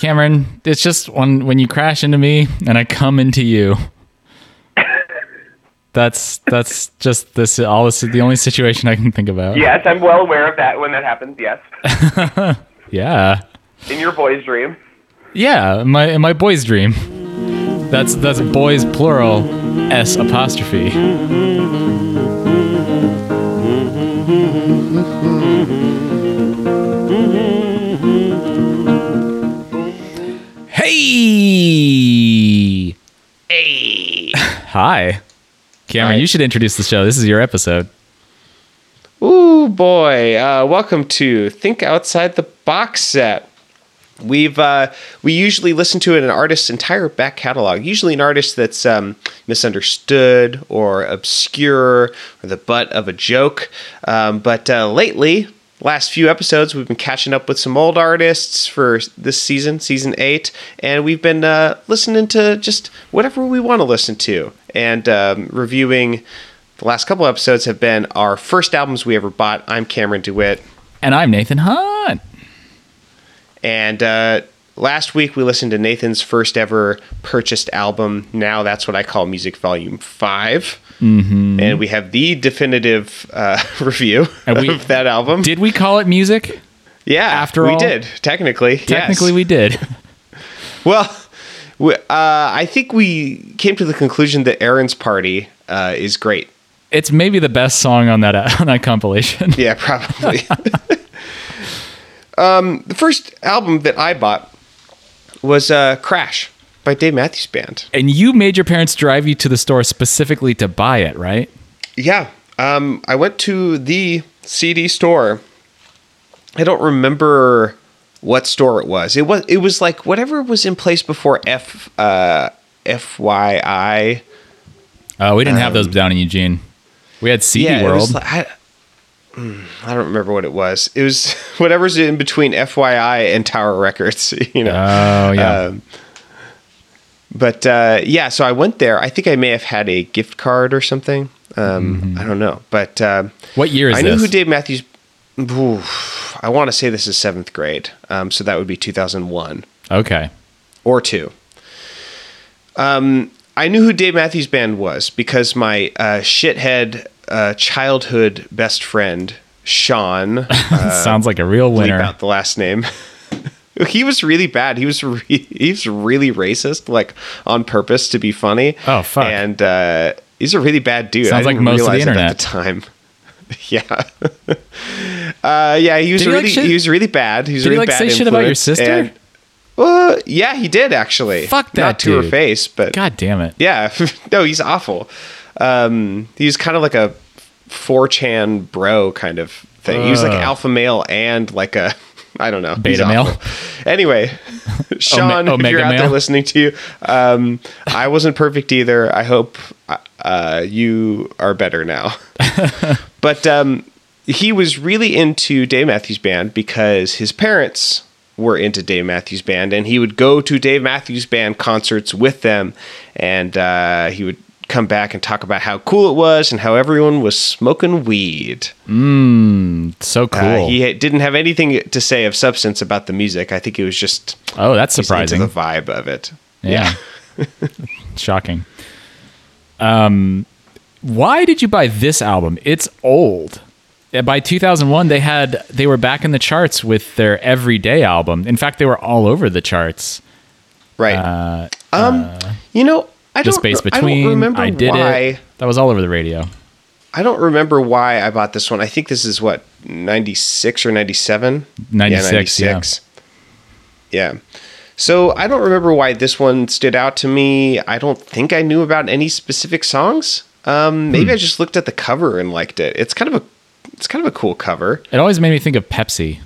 Cameron, it's just when when you crash into me and I come into you. That's that's just this all this is the only situation I can think about. Yes, I'm well aware of that when that happens. Yes, Yeah. in your boy's dream. Yeah, my in my boy's dream. That's that's boys plural S apostrophe. Hey! Hey. Hi. Cameron, Hi. you should introduce the show. This is your episode. Ooh boy! Uh, welcome to Think Outside the Box Set. We've uh, we usually listen to an artist's entire back catalog. Usually an artist that's um, misunderstood or obscure or the butt of a joke. Um, but uh, lately, last few episodes, we've been catching up with some old artists for this season, season eight, and we've been uh, listening to just whatever we want to listen to and um, reviewing. The last couple episodes have been our first albums we ever bought. I'm Cameron DeWitt. And I'm Nathan Hunt. And uh, last week we listened to Nathan's first ever purchased album. Now that's what I call Music Volume 5. Mm-hmm. And we have the definitive uh, review we- of that album. Did we call it music? yeah, after we all? did, technically. Technically, yes. we did. Well, we, uh, I think we came to the conclusion that Aaron's Party uh, is great. It's maybe the best song on that on that compilation. Yeah, probably. um, the first album that I bought was uh, Crash by Dave Matthews Band. And you made your parents drive you to the store specifically to buy it, right? Yeah, um, I went to the CD store. I don't remember what store it was. It was it was like whatever was in place before F uh, FYI. Oh, we didn't have those down in Eugene. We had CD Um, yeah, it World. was like, I, mm, I don't remember what it was. It was whatever's in between FYI and Tower Records. You know. oh yeah. Um, but uh, yeah, so I went there. I think I may have had a gift card or something. Um, I don't know, but uh, what year is I knew who Dave Matthews. Oof, I want to say this is seventh grade, um, so that would be 2001 Okay. or two. Um, I knew who Dave Matthews Band was because my uh, shithead uh, childhood best friend Sean. Sounds like a real winner. out the last name. he was really bad. He was re- he was really racist, like on purpose to be funny. Oh, fuck. And uh, he's a really bad dude. Sounds I like didn't most of the internet. at the time. yeah. uh, yeah, he was Did he, like, really he was really bad. He was Did he, really like, bad. say shit about your sister? and- uh, yeah, he did actually. Fuck that Not to her face, but God damn it. yeah, no, he's awful. Um, he's kind of like a 4chan bro kind of thing. He was like alpha male and like a I don't know Beta male? Anyway, Sean, if omega you're out there listening to you, um, I wasn't perfect either. I hope uh, you are better now. but um, he was really into Dave Matthews Band because his parents were into Dave Matthews Band, and he would go to Dave Matthews Band concerts with them, and uh, he would come back and talk about how cool it was and how everyone was smoking weed. Mmm, so cool. Uh, he didn't have anything to say of substance about the music. I think it was just oh, that's surprising. the vibe of it. Yeah. Shocking. Um, why did you buy this album? It's old. Uh, By 2001, they had they were back in the charts with their Everyday album. In fact, they were all over the charts. Right. Uh, um, you know, I the don't. space I between. don't remember I did why. it. That was all over the radio. I don't remember why I bought this one. I think this is what ninety six or ninety seven. 96, yeah. Yeah. So I don't remember why this one stood out to me. I don't think I knew about any specific songs. Um, maybe Hmm. I just looked at the cover and liked it. It's kind of a, it's kind of a cool cover. It always made me think of Pepsi,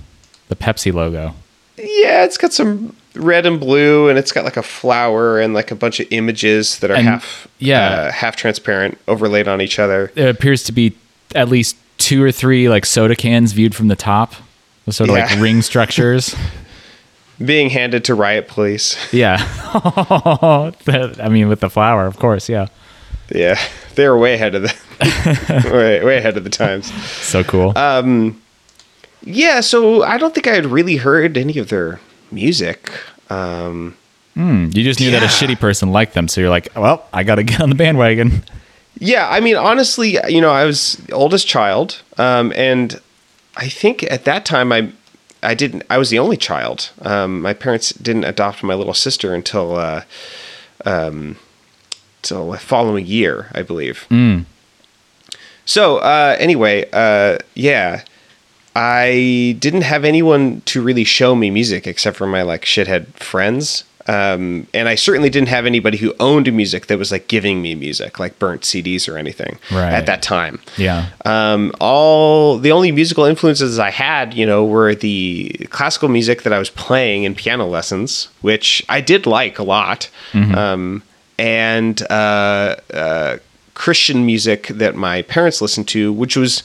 the Pepsi logo. Yeah, it's got some red and blue, and it's got like a flower and like a bunch of images that are And- half, yeah. uh, half transparent, overlaid on each other. It appears to be at least two or three like soda cans viewed from the top, sort of like ring structures. Being handed to riot police. yeah. I mean, with the flower, of course. Yeah. Yeah, they were way ahead of the way, way ahead of the times. So cool. Uh, Yeah, so I don't think I had really heard any of their music. Um, You just knew that a shitty person liked them, so you're like, well, I got to get on the bandwagon. Yeah, I mean, honestly, you know, I was the oldest child, um, and I think at that time I, I didn't. I was the only child. Um, my parents didn't adopt my little sister until, uh, um, till the following year, I believe. So uh, anyway, uh, yeah, I didn't have anyone to really show me music except for my like shithead friends. Um, and I certainly didn't have anybody who owned music that was like giving me music, like burnt CDs or anything Right. at that time. Yeah. Um, all the only musical influences I had, you know, were the classical music that I was playing in piano lessons, which I did like a lot, um, and uh, uh, Christian music that my parents listened to, which was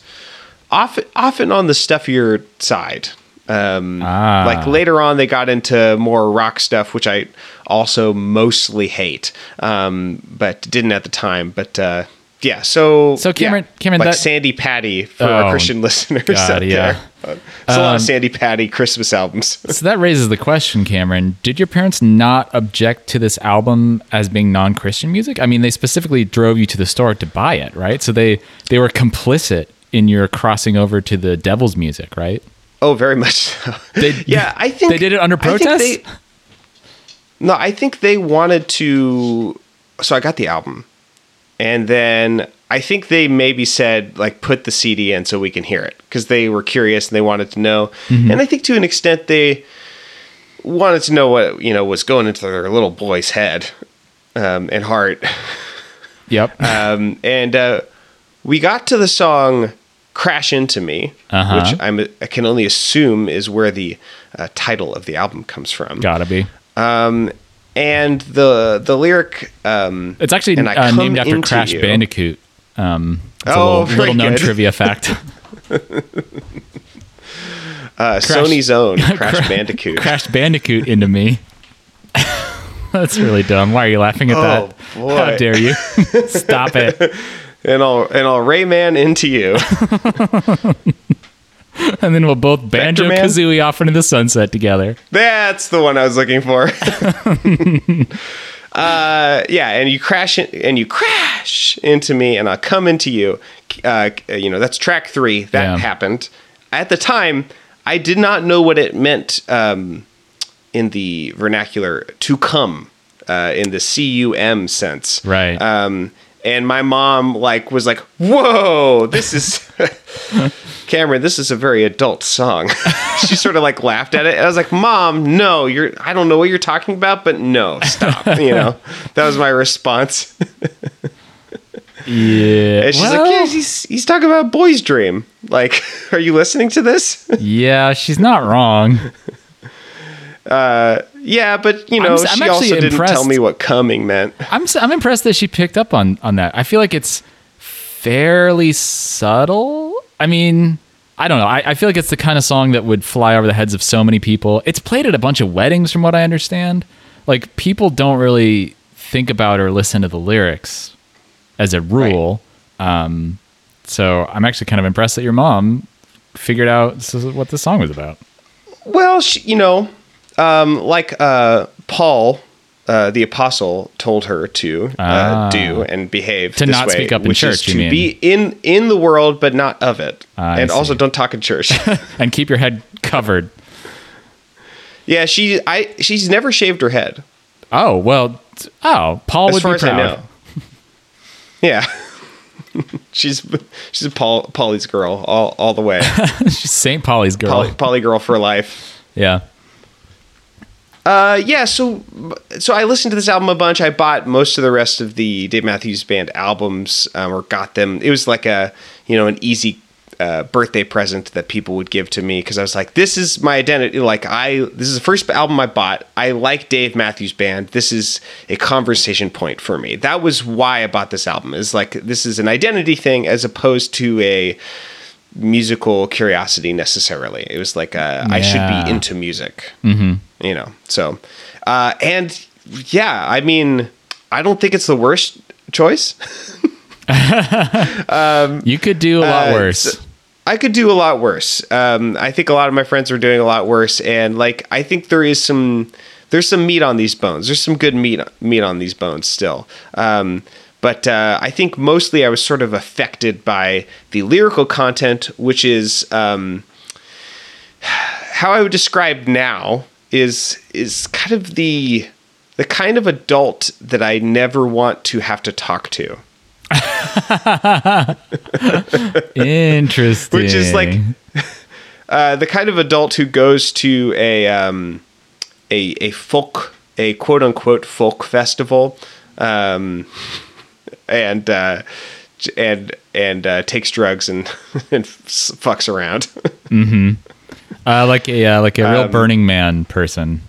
often often on the stuffier side. Um, Ah. Like later on, they got into more rock stuff, which I also mostly hate, um, but didn't at the time. But uh, yeah, so So, Cameron- yeah, Cameron, like that- Sandi Patty for Oh, our Christian listeners God, out yeah. there. Uh, There's a lot Um, of Sandi Patty Christmas albums. So that raises the question, Cameron. Did your parents not object to this album as being non-Christian music? I mean, they specifically drove you to the store to buy it, right? So they they were complicit in your crossing over to the devil's music, right? oh, very much so. They, yeah, I think they did it under protest. they- no, I think they wanted to. So I got the album, and then I think they maybe said like put the CD in so we can hear it because they were curious and they wanted to know. Mm-hmm. And I think to an extent they wanted to know what you know was going into their little boy's head um, and heart. yep. um, and uh, we got to the song "Crash Into Me," Uh-huh. which I'm, I can only assume is where the uh, title of the album comes from. Gotta be. Um, and the the lyric, um, It's actually uh, named after Crash you. Bandicoot. Um, it's Oh, a little, little known good. trivia fact. uh, Sony's own Crash Bandicoot. Crash Bandicoot into me. That's really dumb. Why are you laughing at Oh, that? boy. How dare you? Stop it. And I'll and I'll Rayman into you. And then we'll both banjo kazooie off into the sunset together. That's the one I was looking for. uh, yeah, and you crash in, and you crash into me, and I'll come into you. Uh, you know, that's track three. That Yeah. happened at the time. I did not know what it meant um, in the vernacular to come uh, in the C U M sense. Right. Um, and my mom like was like, "Whoa, this is." Cameron, this is a very adult song. she sort of like laughed at it. And I was like, Mom, no, you're, I don't know what you're talking about, but no, stop. you know, that was my response. Yeah. And she's well, like, yeah, he's, he's talking about Boy's Dream. Like, are you listening to this? yeah, she's not wrong. Yeah, but you I'm know, s- I'm she also didn't impressed. tell me what coming meant. I'm I'm impressed that she picked up on on that. I feel like it's fairly subtle. I mean, I don't know. I, I feel like it's the kind of song that would fly over the heads of so many people. It's played at a bunch of weddings, from what I understand. Like people don't really think about or listen to the lyrics as a rule. Um, so I'm actually kind of impressed that your mom figured out what this song was about. Well, she, you know, um, like uh, Paul, uh, the apostle, told her to uh, Ah. do and behave To this not way, speak up in church, to be in in the world but not of it, Ah, and also don't talk in church. And keep your head covered. yeah, she I she's never shaved her head, Oh well. Oh, Paul as would far be as proud. I know. yeah. she's she's a Paul Polly's girl all, all the way. She's St. Polly's girl. Polly, Polly girl for life. Yeah. Uh, yeah, so so I listened to this album a bunch. I bought most of the rest of the Dave Matthews Band albums, um, or got them. It was like a you know an easy uh, birthday present that people would give to me because I was like, this is my identity. Like I, this is the first album I bought. I like Dave Matthews Band. This is a conversation point for me. That was why I bought this album. Is like this is an identity thing as opposed to a musical curiosity necessarily. It was like a, I should be into music. Mm-hmm. You know, so uh, and yeah, I mean, I don't think it's the worst choice. um, You could do a lot Uh, worse. I could do a lot worse. Um, I think a lot of my friends are doing a lot worse, and like I think there is some there's some meat on these bones. There's some good meat meat on these bones still. Um, but uh, I think mostly I was sort of affected by the lyrical content, which is um, how I would describe now is is kind of the the kind of adult that I never want to have to talk to. Interesting. Which is like uh, the kind of adult who goes to a um, a a folk a quote unquote folk festival, um, and uh, and and uh, takes drugs and and fucks around. Uh, like a uh, like a real Um, Burning Man person,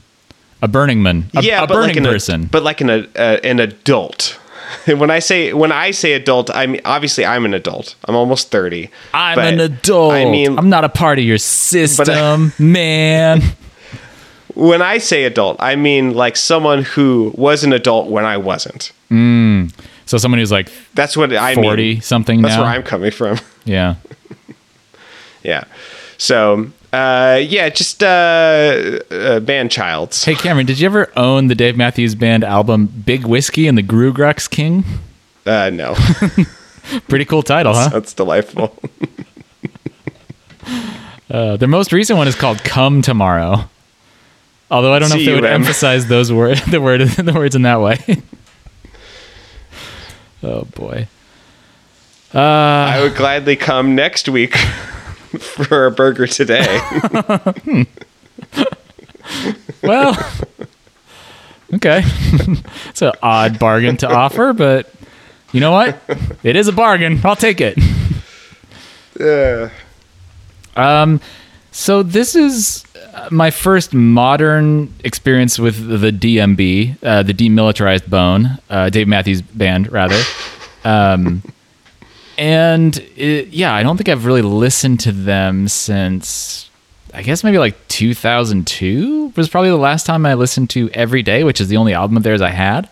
a Burning Man, a, yeah, a but burning like an, person. but like an uh, an adult. When I say when I say adult, I mean obviously I'm an adult. I'm almost thirty. I'm an adult. I mean, I'm not a part of your system, man. when I say adult, I mean like someone who was an adult when I wasn't. So someone who's like That's what I forty mean. something That's now. where I'm coming from. yeah. yeah. So uh, yeah, just uh, uh, band childs. Hey Cameron, did you ever own the Dave Matthews Band album Big Whiskey and the GrooGrux King? Uh, no, Pretty cool title, huh? that's delightful. Uh, their most recent one is called "Come Tomorrow." Although I don't know if they would emphasize those words, the word, the words in that way. oh boy. Uh, I would gladly come next week for a burger today. well, okay. it's an odd bargain to offer, but you know what? It is a bargain. I'll take it. Uh, Um, so this is uh, my first modern experience with the DMB, uh, the demilitarized bone, uh, Dave Matthews Band, rather. Um, and it, yeah, I don't think I've really listened to them since I guess maybe like 2002 was probably the last time I listened to Every Day, which is the only album of theirs I had.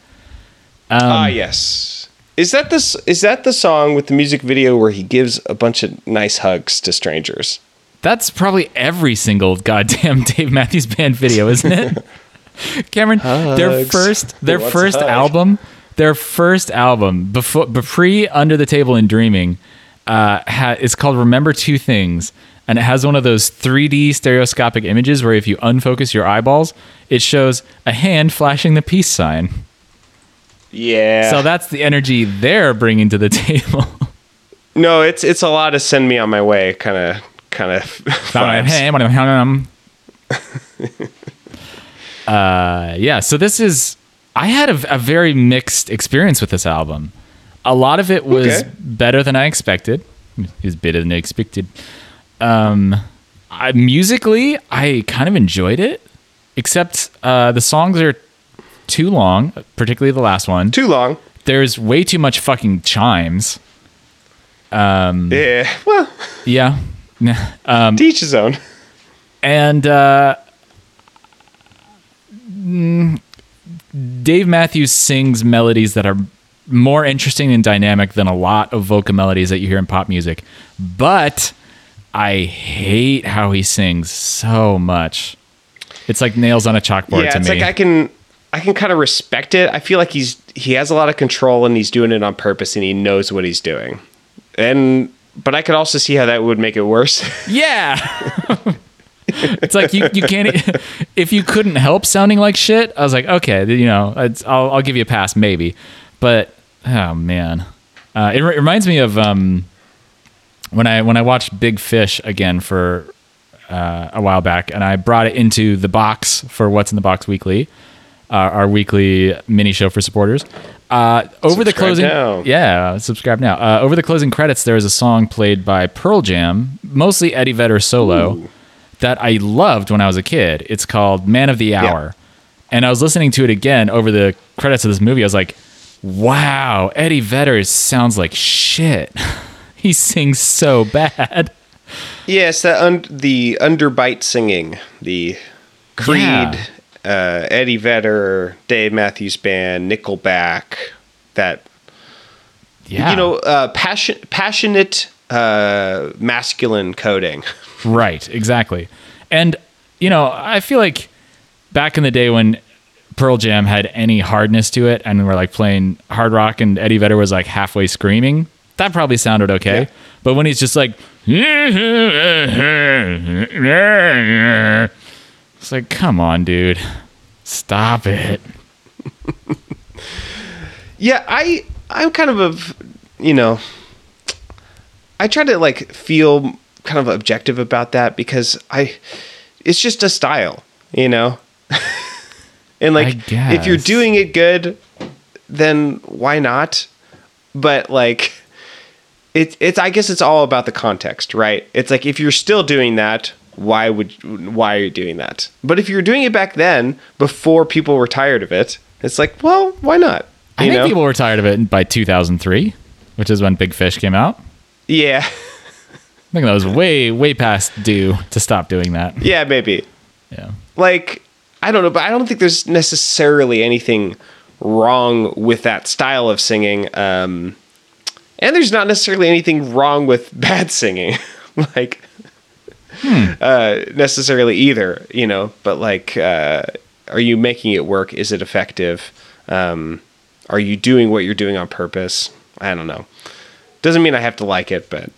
Um, ah, yes. Is that this? Is that the song with the music video where he gives a bunch of nice hugs to strangers? That's probably every single goddamn Dave Matthews Band video, isn't it? Cameron, their first their first album, their first album before pre Under the Table and Dreaming, uh, ha, is called Remember Two Things, and it has one of those 3D stereoscopic images where if you unfocus your eyeballs, it shows a hand flashing the peace sign. Yeah. So that's the energy they're bringing to the table. no, it's it's a lot of send me on my way kind of kind of uh, yeah, so this is. I had a, a very mixed experience with this album. A lot of it was Okay. better than I expected. Is better than I expected. Um, I, musically, I kind of enjoyed it, except uh, the songs are too long, particularly the last one. Too long. There's way too much fucking chimes. Yeah. Well, Yeah. Um, to each his own. and uh, mm, Dave Matthews sings melodies that are more interesting and dynamic than a lot of vocal melodies that you hear in pop music. But I hate how he sings so much. It's like nails on a chalkboard yeah, to it's me. like I can I can kind of respect it. I feel like he's he has a lot of control and he's doing it on purpose and he knows what he's doing. And but I could also see how that would make it worse. Yeah. it's like you, you can't if you couldn't help sounding like shit. I was like, okay, you know, it's, I'll I'll give you a pass maybe, but oh man, uh, it re- reminds me of um, when I when I watched Big Fish again for uh, a while back, and I brought it into the box for What's in the Box Weekly, uh, our weekly mini show for supporters. Uh, over the closing, now. yeah, subscribe now. Uh, over the closing credits, there is a song played by Pearl Jam, mostly Eddie Vedder solo, that I loved when I was a kid. It's called "Man of the Hour," and I was listening to it again over the credits of this movie. I was like, "Wow, Eddie Vedder sounds like shit. he sings so bad." yes, the un- the underbite singing, the Creed, Yeah. uh, Eddie Vedder, Dave Matthews Band, Nickelback, that Yeah, you know, uh, passion, passionate uh, masculine coding. Right, exactly. And you know, I feel like back in the day when Pearl Jam had any hardness to it and we're like playing hard rock and Eddie Vedder was like halfway screaming, that probably sounded okay. Yeah. But when he's just like It's like, come on, dude. Stop it. Yeah, I I'm kind of a you know I try to like feel kind of objective about that because I it's just a style, you know. and like if you're doing it good, then why not? But like it, it's I guess it's all about the context, right? It's like if you're still doing that, why would why are you doing that? But if you're doing it back then before people were tired of it, it's like, well, why not? I think know? people were tired of it by 2003, which is when Big Fish came out. Yeah. I think that was way, way past due to stop doing that. Yeah, maybe. Yeah. Like, I don't know, but I don't think there's necessarily anything wrong with that style of singing. Um, and there's not necessarily anything wrong with bad singing, like, uh, necessarily either, you know, but like, uh, are you making it work? Is it effective? Um, are you doing what you're doing on purpose? I don't know. Doesn't mean I have to like it, but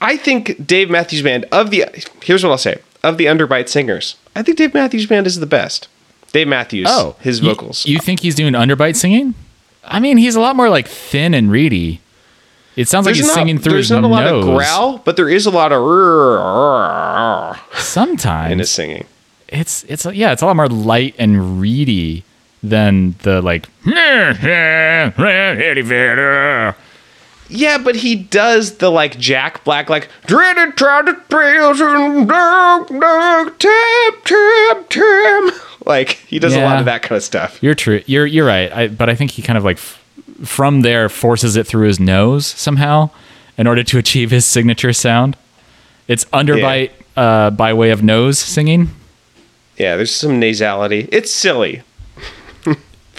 I think Dave Matthews Band of the here's what I'll say of the Underbite singers. I think Dave Matthews Band is the best. Dave Matthews, Oh, his vocals. You, think he's doing underbite singing? I mean, he's a lot more like thin and reedy. It sounds like he's not, singing through his nose. there's his not a lot nose. of growl, but there is a lot of Sometimes in his singing. it's it's yeah, it's a lot more light and reedy than the like. Yeah, but he does the like Jack Black, like dreaded trouted trails and dark, dark, tap, tap, tap. Like he does a lot of that kind of stuff. You're true. You're you're right. I, but I think he kind of like f- from there forces it through his nose somehow in order to achieve his signature sound. It's underbite uh, by way of nose singing. Yeah, there's some nasality. It's silly,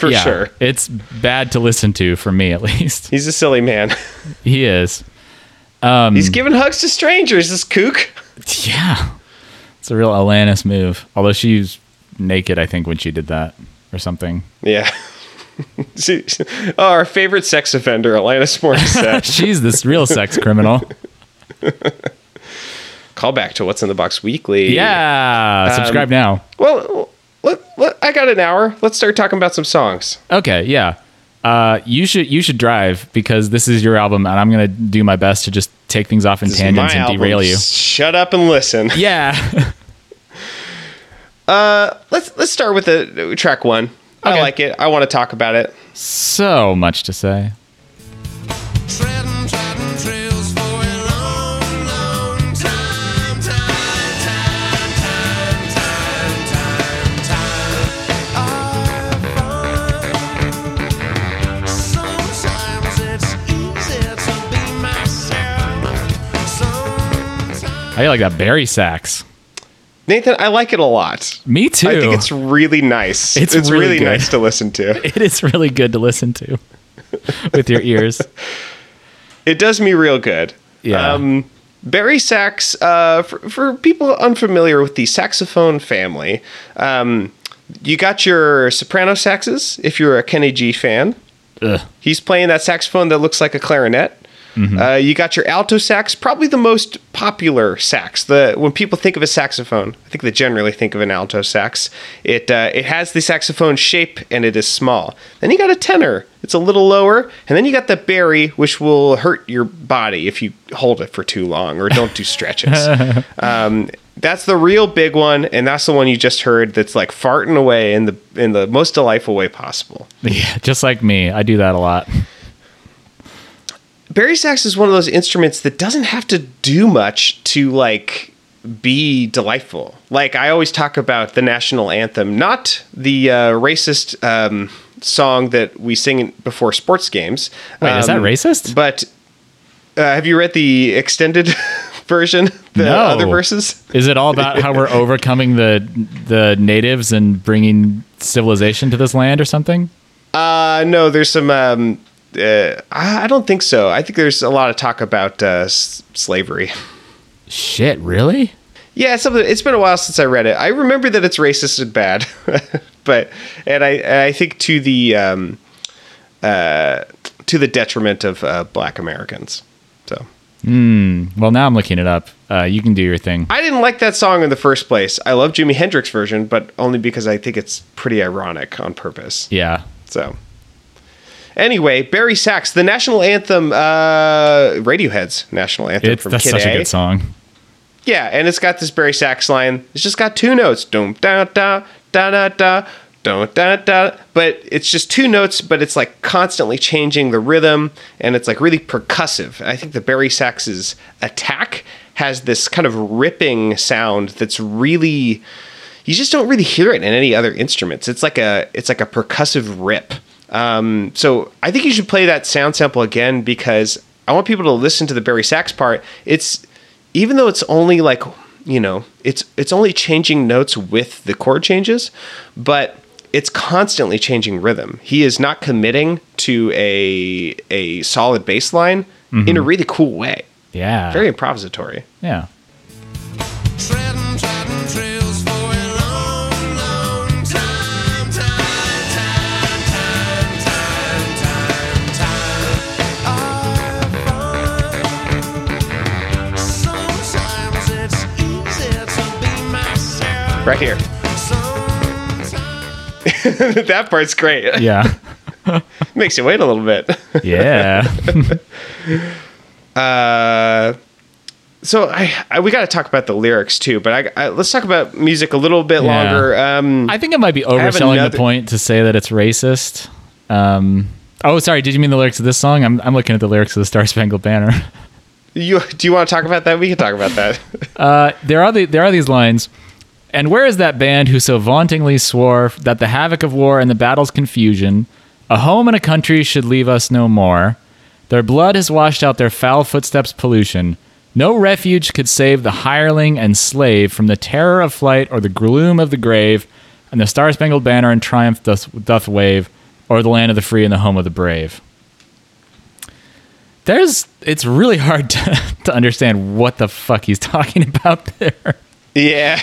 for Yeah, sure. It's bad to listen to for me at least. He's a silly man. He is. Um, He's giving hugs to strangers. This kook. Yeah. It's a real Alanis move. Although she's naked, I think, when she did that or something. Yeah. Oh, our favorite sex offender, Alanis Morissette. She's this real sex criminal. Call back to What's in the Box Weekly. Yeah. Subscribe now. Well, let, let, I got an hour. Let's start talking about some songs. Okay, yeah. Uh, you should you should drive because this is your album, and I'm gonna do my best to just take things off in This tangents and album. derail you. Shut up and listen. Yeah. Let's let's start with the track one. I like it. I want to talk about it. so much to say. Sometimes. I like that bari sax. Nathan, I like it a lot. Me too. I think it's really nice. It's It's, really really, nice to listen to. it is really good to listen to with your ears. It does me real good. Yeah. Um, bari sax, uh, for, for people unfamiliar with the saxophone family, um, you got your soprano saxes if you're a Kenny G fan. Ugh. He's playing that saxophone that looks like a clarinet. Uh, you got your alto sax, probably the most popular sax. The when people think of a saxophone, I think they generally think of an alto sax. It uh, it has the saxophone shape and it is small. Then you got a tenor. It's a little lower, and then you got the bari, which will hurt your body if you hold it for too long or don't do stretches. um, that's the real big one, and that's the one you just heard. That's like farting away in the in the most delightful way possible. Yeah, just like me. I do that a lot. Barry sax is one of those instruments that doesn't have to do much to like be delightful. Like I always talk about the national anthem, not the uh, racist um, song that we sing before sports games. Wait, is that Um, racist? But uh, have you read the extended version, the No. other verses? Is it all about how we're overcoming the the natives and bringing civilization to this land or something? Uh, no, there's some um, Uh, I don't think so. I think there's a lot of talk about uh, s- slavery. Shit, really? Yeah, something. It's been a while since I read it. I remember that it's racist and bad, but and I and I think to the um, uh, to the detriment of uh, Black Americans. So Well, now I'm looking it up. Uh, you can do your thing. I didn't like that song in the first place. I love Jimi Hendrix version, but only because I think it's pretty ironic on purpose. Yeah. So anyway, bari sax, the national anthem, uh, Radiohead's national anthem It's from that's Kid such a A. good song. Yeah, and it's got this bari sax line. It's just got two notes. Dum da da da da da. Dun, da, da, but it's just two notes, but it's like constantly changing the rhythm, and it's like really percussive. I think the bari sax's attack has this kind of ripping sound that's really you just don't really hear it in any other instruments. It's like a it's like a percussive rip. Um, so I think you should play that sound sample again because I want people to listen to the bari sax part. It's even though it's only like you know it's it's only changing notes with the chord changes, but it's constantly changing rhythm. He is not committing to a a solid bass line in a really cool way. Yeah. Very improvisatory. yeah. Treading, treading Right here. That part's great. Yeah. Makes you wait a little bit. Yeah. Uh, so I, I we got to talk about the lyrics too, but I, I let's talk about music a little bit Yeah. longer. Um, I think it might be overselling another- the point to say that it's racist. Um, oh, sorry. Did you mean the lyrics of this song? I'm, I'm looking at the lyrics of the Star Spangled Banner. you do you want to talk about that? We can talk about that. Uh, there are the, there are these lines. And where is that band who so vauntingly swore that the havoc of war and the battle's confusion, a home and a country should leave us no more? Their blood has washed out their foul footsteps' pollution. No refuge could save the hireling and slave from the terror of flight or the gloom of the grave, and the star spangled banner in triumph doth, doth wave, or the land of the free and the home of the brave. There's, it's really hard to, to understand what the fuck he's talking about there yeah,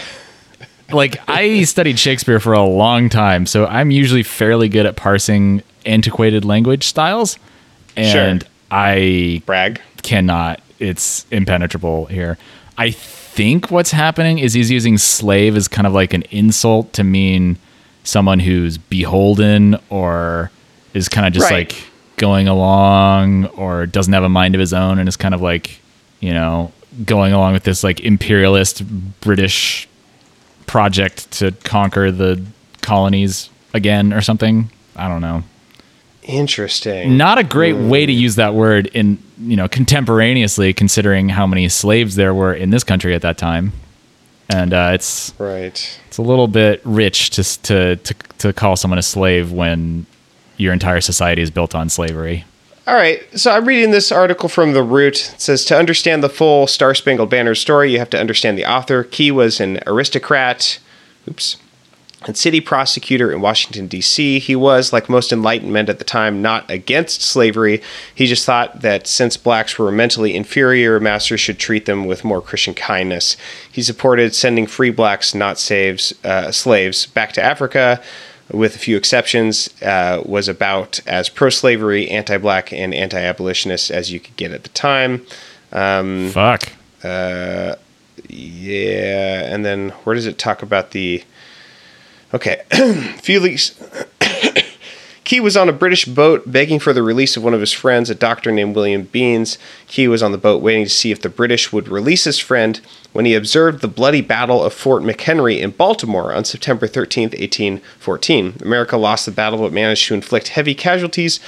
like I studied Shakespeare for a long time, so I'm usually fairly good at parsing antiquated language styles, and I brag. cannot. It's impenetrable here. I think what's happening is he's using slave as kind of like an insult to mean someone who's beholden or is kind of just Right. like going along or doesn't have a mind of his own and is kind of like, you know, going along with this like imperialist British project to conquer the colonies again or something. I don't know Interesting. not a great way to use that word in you know contemporaneously considering how many slaves there were in this country at that time and uh, it's Right. it's a little bit rich to, to to to call someone a slave when your entire society is built on slavery All right. So I'm reading this article from The Root. It says to understand the full Star Spangled Banner story, you have to understand the author. Key was an aristocrat. Oops. And city prosecutor in Washington, D.C. He was, like most enlightened men at the time, not against slavery. He just thought that since blacks were mentally inferior, masters should treat them with more Christian kindness. He supported sending free blacks, not saves, uh, slaves, back to Africa with a few exceptions, uh, was about as pro slavery, anti black, and anti abolitionist as you could get at the time. Um, fuck yeah, and then where does it talk about the. Okay, Felix. Key was on a British boat begging for the release of one of his friends, a doctor named William Beanes. Key was on the boat waiting to see if the British would release his friend when he observed the bloody Battle of Fort McHenry in Baltimore on September 13, 1814. America lost the battle but managed to inflict heavy casualties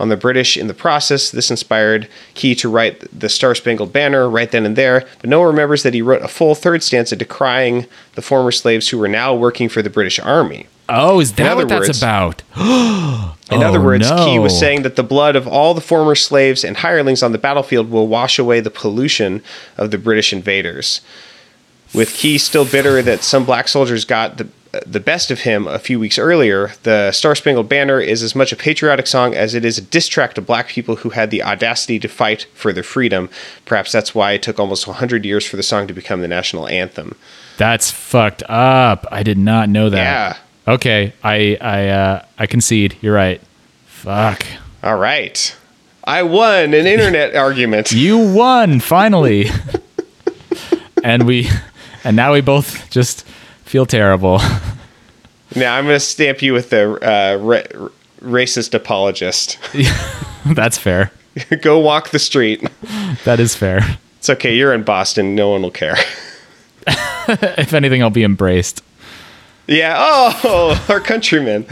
on the British in the process. This inspired Key to write the Star Spangled Banner right then and there, but no one remembers that he wrote a full third stanza decrying the former slaves who were now working for the British Army. Oh is that what that's words- about In Oh, other words, Key was saying that the blood of all the former slaves and hirelings on the battlefield will wash away the pollution of the British invaders. With Key still bitter that some black soldiers got the uh, the best of him a few weeks earlier, the Star Spangled Banner is as much a patriotic song as it is a diss track to black people who had the audacity to fight for their freedom. Perhaps that's why it took almost 100 years for the song to become the national anthem. That's fucked up. I did not know that. Yeah. Okay, I I uh, I concede. You're right. Fuck. All right. I won an internet argument. You won finally. and we and now we both just feel terrible. Now I'm going to stamp you with the uh, ra- racist apologist. That's fair. Go walk the street. That is fair. It's okay. You're in Boston. No one will care. If anything, I'll be embraced. Yeah. Oh, our countrymen.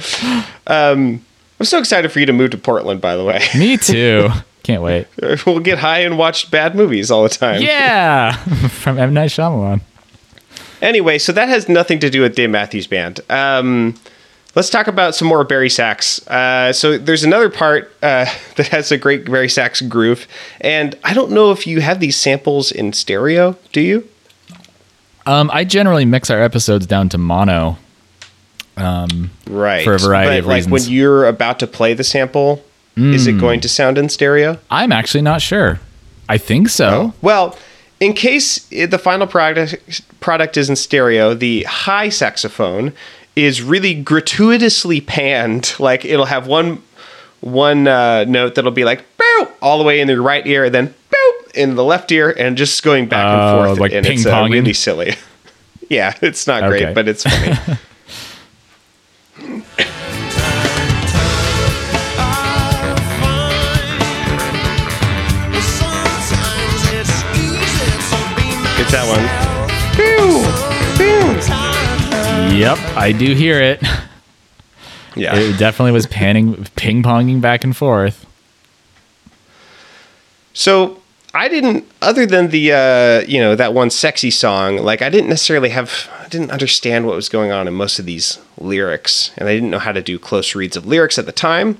Um, I'm so excited for you to move to Portland. By the way, Me too. Can't wait. we'll get high and watch bad movies all the time. Yeah, from M Night Shyamalan. Anyway, so that has nothing to do with Dave Matthews Band. Um, let's talk about some more bari sax. Uh, so there's another part uh, that has a great bari sax groove, and I don't know if you have these samples in stereo. Do you? Um, I generally mix our episodes down to mono. Right. For a variety but of like reasons. when you're about to play the sample, is it going to sound in stereo? I'm actually not sure. I think so. Well, in case the final product product is in stereo, the high saxophone is really gratuitously panned. Like it'll have one one uh, note that'll be like boop all the way in the right ear, and then boop in the left ear, and just going back and Oh, forth. like and it's uh, really silly. yeah, it's not Okay. great, but it's funny. it's that one. Yep, I do hear it. Yeah. It definitely was panning, ping ponging back and forth. So I didn't, other than the, uh, you know, that one sexy song, like I didn't necessarily have, I didn't understand what was going on in most of these lyrics, and I didn't know how to do close reads of lyrics at the time.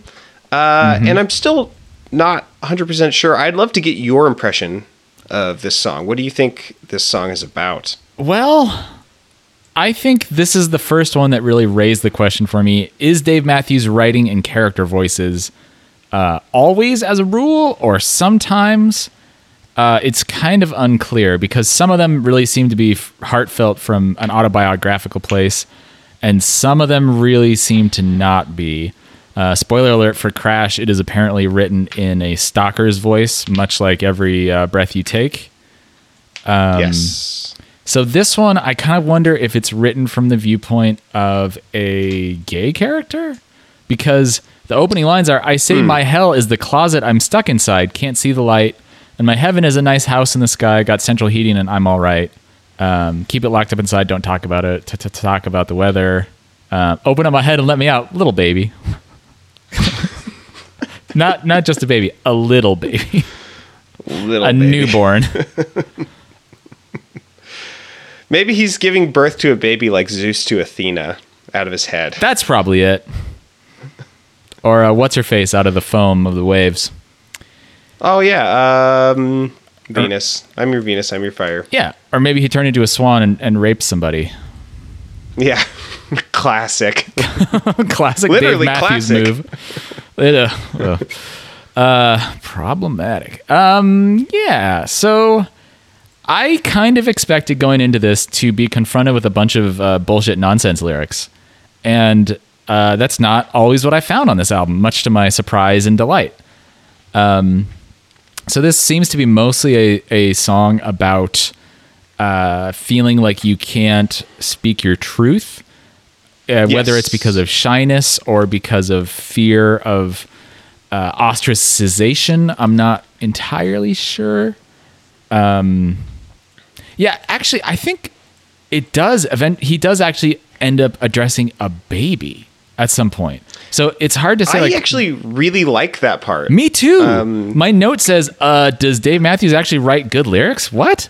Uh, And I'm still not 100% sure. I'd love to get your impression of this song. What do you think this song is about? Well, I think this is the first one that really raised the question for me: Is Dave Matthews writing in character voices uh, always as a rule, or sometimes? Uh, it's kind of unclear because some of them really seem to be f- heartfelt from an autobiographical place, and some of them really seem to not be. Uh, spoiler alert for Crash: It is apparently written in a stalker's voice, much like every uh, breath you take. Um, yes. So this one, I kind of wonder if it's written from the viewpoint of a gay character, because the opening lines are, "I say my hell is the closet I'm stuck inside, can't see the light, and my heaven is a nice house in the sky, got central heating, and I'm all right. Um, keep it locked up inside, don't talk about it. To talk about the weather. Uh, open up my head and let me out, little baby. not not just a baby, a little baby, Little a baby. newborn. Maybe he's giving birth to a baby like Zeus to Athena out of his head. That's probably it. Or uh, what's her face out of the foam of the waves? Oh, yeah. Um, Venus. I'm your Venus. I'm your fire. Yeah. Or maybe he turned into a swan and, and raped somebody. Yeah. Classic. classic Literally Dave Matthews classic. move. It, uh, uh, problematic. Um, yeah. So I kind of expected going into this to be confronted with a bunch of uh, bullshit nonsense lyrics, and uh, that's not always what I found on this album, much to my surprise and delight. Um, so this seems to be mostly a, a song about uh, feeling like you can't speak your truth, uh, whether it's because of shyness or because of fear of uh, ostracization. I'm not entirely sure. Um, yeah, actually, I think it does. Event he does actually end up addressing a baby at some point. So it's hard to say. I like, actually really like that part. me too. Um, My note says, uh, "Does Dave Matthews actually write good lyrics?" What?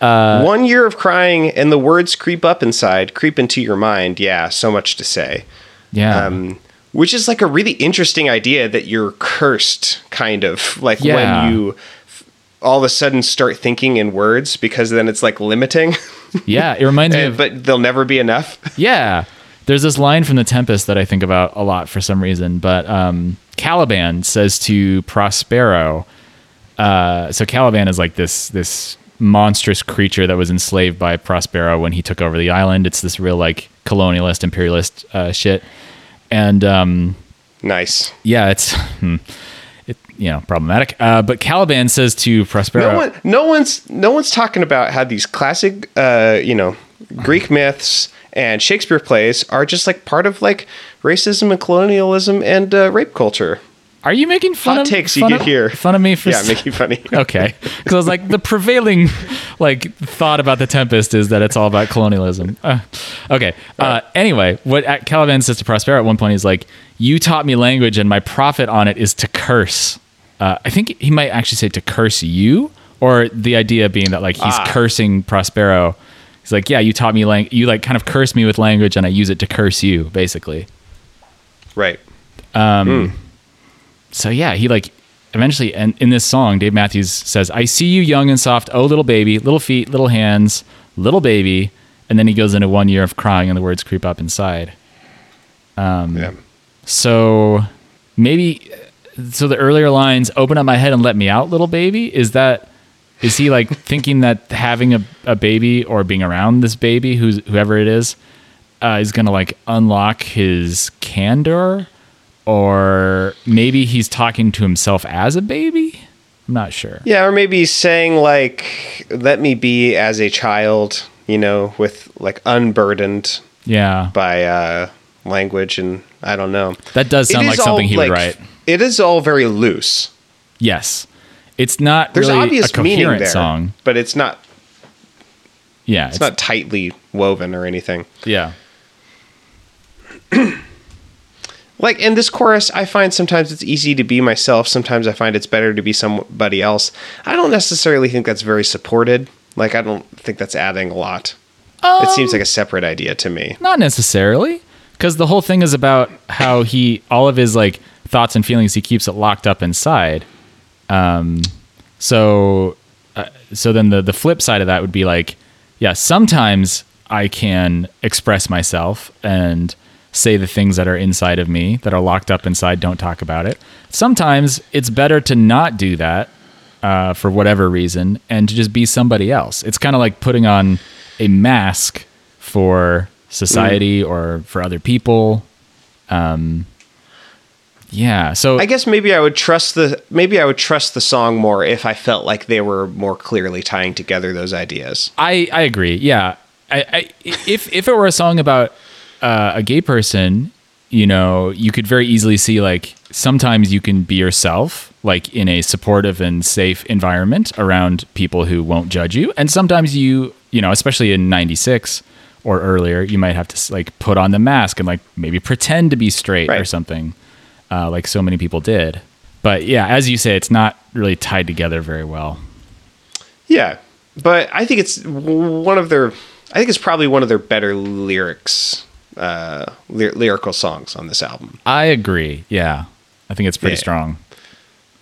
One year of crying and the words creep up inside, creep into your mind. Yeah, so much to say. Yeah. Um, which is like a really interesting idea that you're cursed, kind of like Yeah. when you all of a sudden start thinking in words because then it's like limiting, Yeah, it reminds me of but there'll never be enough. Yeah. There's this line from The Tempest that I think about a lot for some reason, but um, Caliban says to Prospero, uh, so Caliban is like this this monstrous creature that was enslaved by Prospero when he took over the island. It's this real like colonialist, imperialist uh, shit, and um, nice. yeah, it's hmm, it you know problematic. Uh, but Caliban says to Prospero, No one, no one's, no one's talking about how these classic, uh, you know, Greek myths and Shakespeare plays are just like part of like racism and colonialism and uh, rape culture. "Are you making fun Hot of takes you fun get of, here. fun of me for Yeah, s- making funny. okay because i was like the prevailing like thought about the tempest is that it's all about colonialism uh, okay uh, anyway what caliban says to prospero at one point he's like you taught me language and my profit on it is to curse uh, i think he might actually say to curse you or the idea being that like he's Ah. cursing prospero he's like yeah you taught me lang- you like kind of curse me with language and i use it to curse you basically Right. So yeah, he like eventually and in this song, Dave Matthews says, "I see you young and soft, oh little baby, little feet, little hands, little baby," and then he goes into one year of crying, and the words creep up inside. yeah. So maybe so the earlier lines, "Open up my head and let me out, little baby," is that is he like thinking that having a, a baby or being around this baby, who's whoever it is, uh, is gonna like unlock his candor, or maybe he's talking to himself as a baby. I'm not sure. Yeah, or maybe he's saying like, "Let me be as a child," you know, with like unburdened Yeah, by uh, language, and I don't know. that does sound like something he would write. It is all very loose. Yes, it's not There's really obvious a meaning coherent there, song. but it's not. Yeah, It's not tightly woven or anything. Yeah, Like in this chorus, I find sometimes it's easy to be myself. Sometimes I find it's better to be somebody else. I don't necessarily think that's very supported. Like I don't think that's adding a lot. it seems like a separate idea to me. Not necessarily, because the whole thing is about how he all of his like thoughts and feelings he keeps it locked up inside. Um, so, uh, so then the the flip side of that would be like, yeah, sometimes I can express myself and say the things that are inside of me that are locked up inside. Don't talk about it. Sometimes it's better to not do that uh, for whatever reason and to just be somebody else. It's kind of like putting on a mask for society or for other people. Um, yeah. So I guess maybe I would trust the maybe I would trust the song more if I felt like they were more clearly tying together those ideas. I, I agree. Yeah. I, I if if it were a song about uh, a gay person, you know, you could very easily see like sometimes you can be yourself, like in a supportive and safe environment around people who won't judge you, and sometimes you, you know, especially in '96 or earlier, you might have to like put on the mask and like maybe pretend to be straight or something, uh, like so many people did. But yeah, as you say, it's not really tied together very well. Yeah, but I think it's one of their. I think it's probably one of their better lyrics, uh, ly- lyrical songs on this album. I agree. Yeah, I think it's pretty Yeah. strong.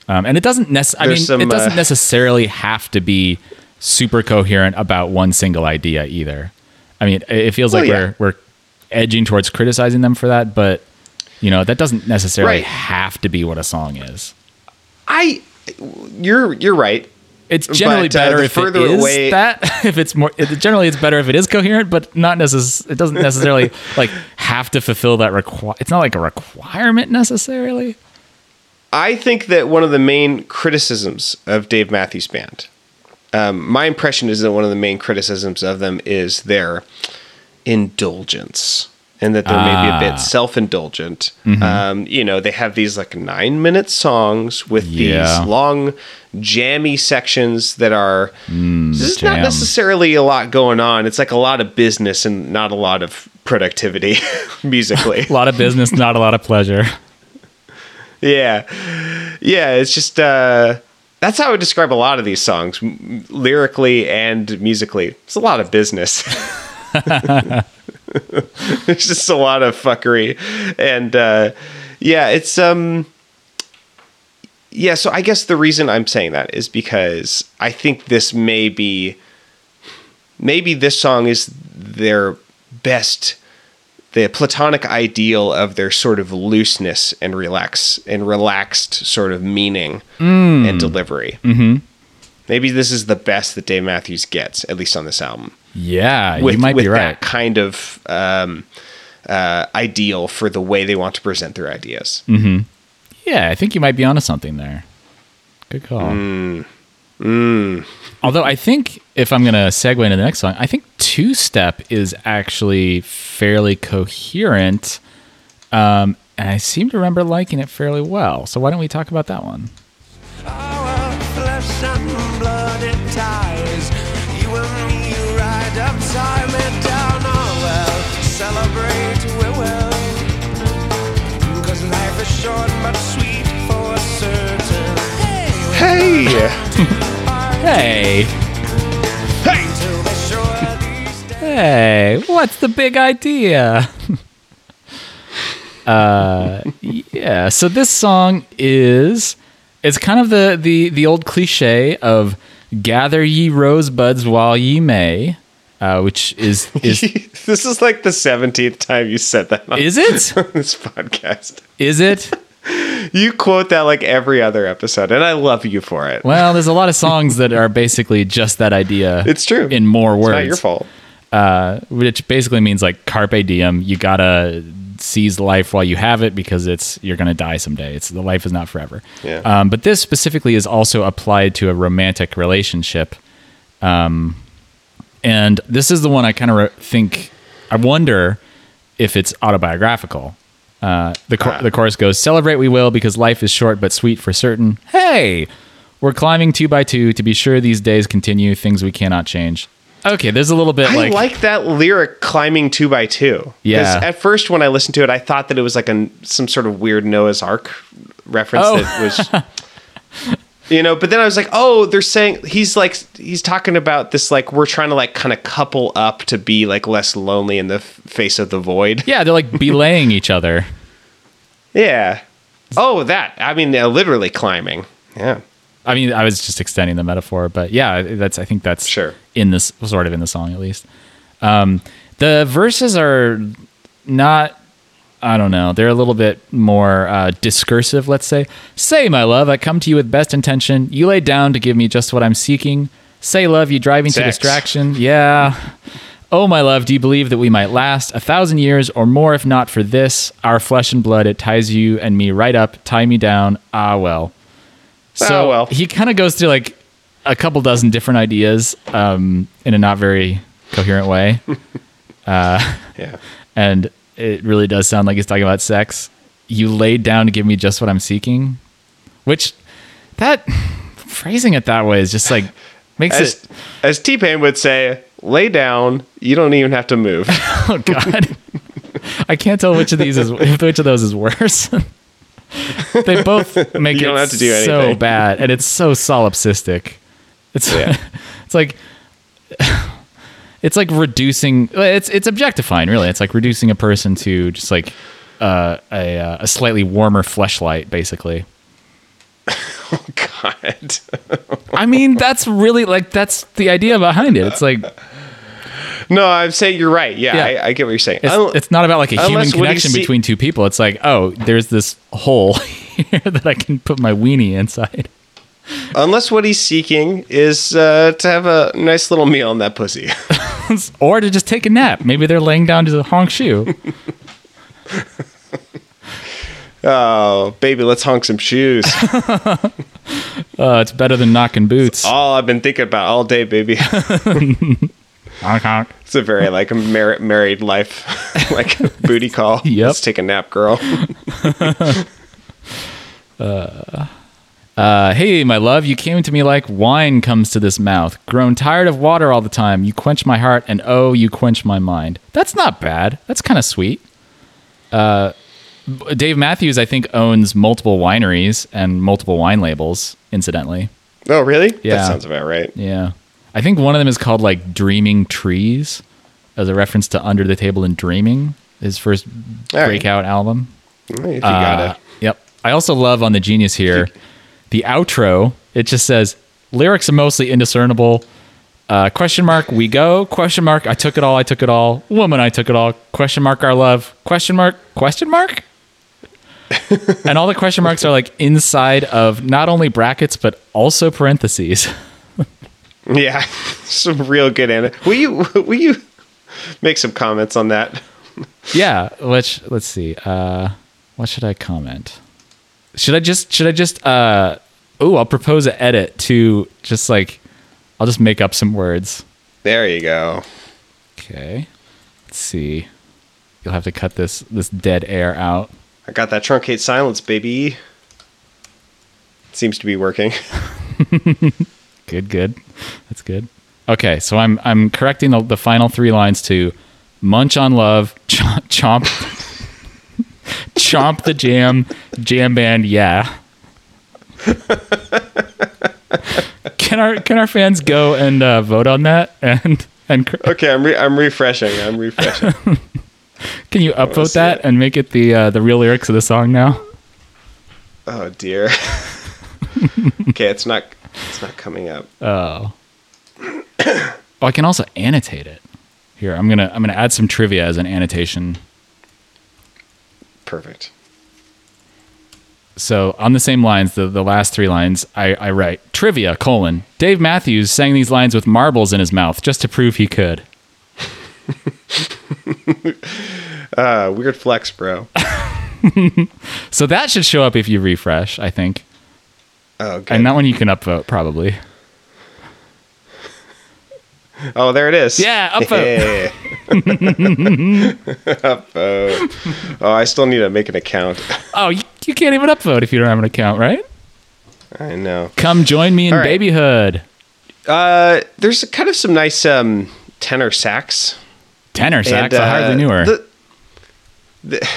Um, and it doesn't nec- I mean, some, it doesn't uh, necessarily have to be super coherent about one single idea either. I mean, it it feels Well, like yeah. we're we're edging towards criticizing them for that, but you know that doesn't necessarily Right. have to be what a song is. I, you're you're right. It's generally But, uh, better if it further is away- that. If it's more, it, generally it's better if it is coherent, but not necess- It doesn't necessarily like have to fulfill that require. It's not like a requirement necessarily. I think that one of the main criticisms of Dave Matthews Band, um, my impression is that one of the main criticisms of them is their indulgence. And that they're maybe a Ah. bit self-indulgent. Mm-hmm. Um, you know, they have these like nine-minute songs with Yeah. these long, jammy sections that are. this is not Mm, necessarily a lot going on. It's like a lot of business and not a lot of productivity musically. A lot of business, not a lot of pleasure. Yeah. Yeah, it's just uh that's how I would describe a lot of these songs, m- lyrically and musically. It's a lot of business. it's just a lot of fuckery. And uh yeah, it's um yeah, so I guess the reason I'm saying that is because I think this may be maybe this song is their best the platonic ideal of their sort of looseness and relax and relaxed sort of meaning and delivery. Mm-hmm. Maybe this is the best that Dave Matthews gets, at least on this album. Yeah, With, you might with be right. that kind of um, uh, ideal for the way they want to present their ideas. Mm. Yeah, I think you might be onto something there. Good call. Although I think if I'm going to segue into the next song, I think Two Step is actually fairly coherent. Um, and I seem to remember liking it fairly well. So why don't we talk about that one? Hey, Hey! Hey, hey! till they sure these days. hey, what's the big idea? uh, yeah. So this song is it's kind of the the the old cliche of "Gather ye rosebuds while ye may," uh, which is is this is like the 17th time you said that on is it this podcast. is it? You quote that like every other episode, and I love you for it. Well, there's a lot of songs that are basically just that idea. It's true. in more It's words. not your fault. uh, which basically means like carpe diem. You gotta seize life while you have it because it's you're gonna die someday. It's the life is not forever. Yeah. Um, but this specifically is also applied to a romantic relationship. Um, and this is the one I kind of re- think. I wonder if it's autobiographical. Uh, the chor- Ah. the chorus goes, "Celebrate we will because life is short but sweet for certain." Hey, we're climbing two by two to be sure these days continue. Things we cannot change. Okay, there's a little bit I like, like, that lyric climbing two by two. Yeah. At first, when I listened to it, I thought that it was like a some sort of weird Noah's Ark reference Oh. that was. You know, but then I was like, oh, they're saying he's like he's talking about this like we're trying to like kind of couple up to be like less lonely in the f- face of the void. yeah, they're like belaying each other. Yeah. Oh, that. I mean, uh, literally climbing. Yeah. I mean, I was just extending the metaphor, but yeah, that's I think that's Sure. in this sort of in the song at least. Um, the verses are not. I don't know. They're a little bit more uh, discursive, let's say. Say, my love, I come to you with best intention. You lay down to give me just what I'm seeking. Say, love, you driving me to distraction. Yeah. Oh, my love, do you believe that we might last a thousand years or more if not for this? Our flesh and blood, it ties you and me right up, tie me down. Ah, well. So Ah, well. he kind of goes through like a couple dozen different ideas um, in a not very coherent way. Yeah. and it really does sound like he's talking about sex. You laid down to give me just what I'm seeking, which that phrasing it that way is just like makes As it. as T Pain would say, lay down. You don't even have to move. Oh God, I can't tell which of these is which of those is worse. they both make You it don't have to do so bad, and it's so solipsistic. It's Yeah. it's like it's like reducing. It's it's objectifying, really. It's like reducing a person to just like uh, a uh, a slightly warmer fleshlight, basically. God. I mean, that's really like that's the idea behind it. It's like No, I'm saying you're right. Yeah, Yeah. I, I get what you're saying. it's, it's not about like a human unless what you connection see- between two people. It's like, oh, there's this hole here that I can put my weenie inside. unless what he's seeking is uh, to have a nice little meal on that pussy. or to just take a nap. Maybe they're laying down to honk shoe. oh, baby, let's honk some shoes. Uh, it's better than knocking boots. all I've been thinking about all day, baby. Honk honk. It's a very like mar- married life, like booty call. Yep. Let's take a nap, girl. Uh, hey, my love, you came to me like wine comes to this mouth. Grown tired of water all the time. You quench my heart, and oh, you quench my mind. That's not bad. That's kind of sweet. Uh, Dave Matthews, I think, owns multiple wineries and multiple wine labels, incidentally. Oh, really? Yeah. That sounds about right. Yeah. I think one of them is called like Dreaming Trees as a reference to Under the Table and Dreaming, his first All right. breakout album. If you Uh, got it. Yep. I also love on the Genius here the outro, it just says lyrics are mostly indiscernible. Uh, question mark, we go. Question mark, I took it all. I took it all. Woman, I took it all. Question mark, our love. Question mark, question mark. and all the question marks are like inside of not only brackets but also parentheses. Yeah, some real good Anna. Will you will you make some comments on that? yeah, which let's see. Uh, what should I comment? Should I just should I just uh oh, I'll propose an edit to just like I'll just make up some words. There you go. Okay. Let's see. You'll have to cut this this dead air out. I got that truncate silence, baby. Seems to be working. Good, good. That's good. Okay, so I'm I'm correcting the, the final three lines to munch on love, ch- chomp chomp the jam, jam band, yeah. can our can our fans go and uh, vote on that and and Okay, I'm re- I'm refreshing. I'm refreshing. can you upvote that it. and make it the uh, the real lyrics of the song now? oh dear. okay, it's not it's not coming up. Oh. oh, I can also annotate it. Here, I'm gonna I'm gonna add some trivia as an annotation. Perfect. So on the same lines, the, the last three lines, I, I write trivia colon. Dave Matthews sang these lines with marbles in his mouth just to prove he could. Uh, weird flex, bro. So that should show up if you refresh, I think. Oh, good. And that one you can upvote probably. Oh, there it is. Yeah, upvote. Yeah. upvote. Oh, I still need to make an account. Oh, you, you can't even upvote if you don't have an account, right? I know. Come join me in right. babyhood. Uh, there's kind of some nice um, tenor sax. Tenor sax. And, I hardly uh, knew her. The, the,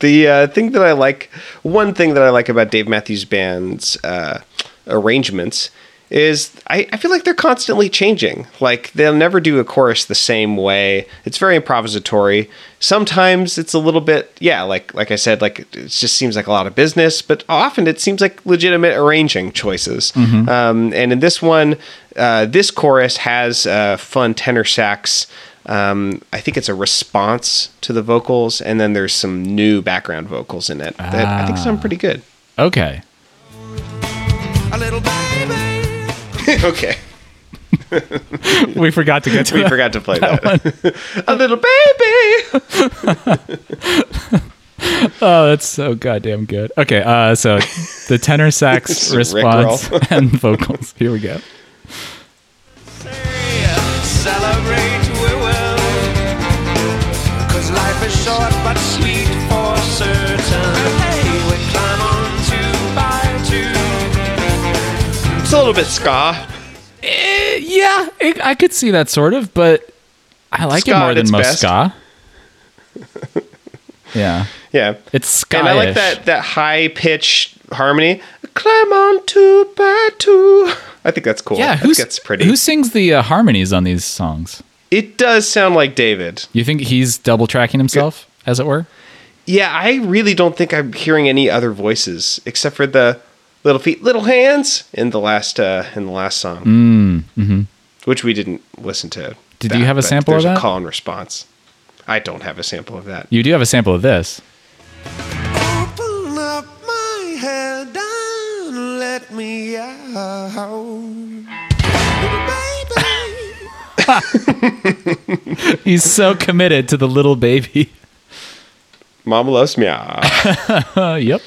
the uh, thing that I like, one thing that I like about Dave Matthews Band's uh, arrangements is I, I feel like they're constantly changing. Like they'll never do a chorus the same way. It's very improvisatory. Sometimes it's a little bit, yeah, like like I said, like it just seems like a lot of business, but often it seems like legitimate arranging choices. Um, and in this one, uh, this chorus has uh, fun tenor sax. Um, I think it's a response to the vocals, and then there's some new background vocals in it that I think sound pretty good. okay. A little baby. okay, We forgot to get to we that. forgot to play that. a little baby. Oh, that's so goddamn good. Okay, uh, so the tenor sax This response and vocals. Here we go. Celebrate, we will. Cause life is short but sweet for certain. It's a little bit ska. Eh, yeah, it, I could see that sort of, but I like Ska it more than most best. ska. yeah, Yeah, it's ska. and I like that that high pitched harmony. Climb on two by two. I think that's cool. Yeah, I who's, think that's pretty. who sings the uh, harmonies on these songs? it does sound like David. You think he's double tracking himself, as it were? Yeah, I really don't think I'm hearing any other voices except for the little feet, little hands in the last uh, in the last song, mm, mm-hmm. which we didn't listen to. Did that, you have a but sample of there's that? A call and response. I don't have a sample of that. You do have a sample of this. Open up my head and let me out. Baby. He's so committed to the little baby. Mama loves meow. Uh, yep.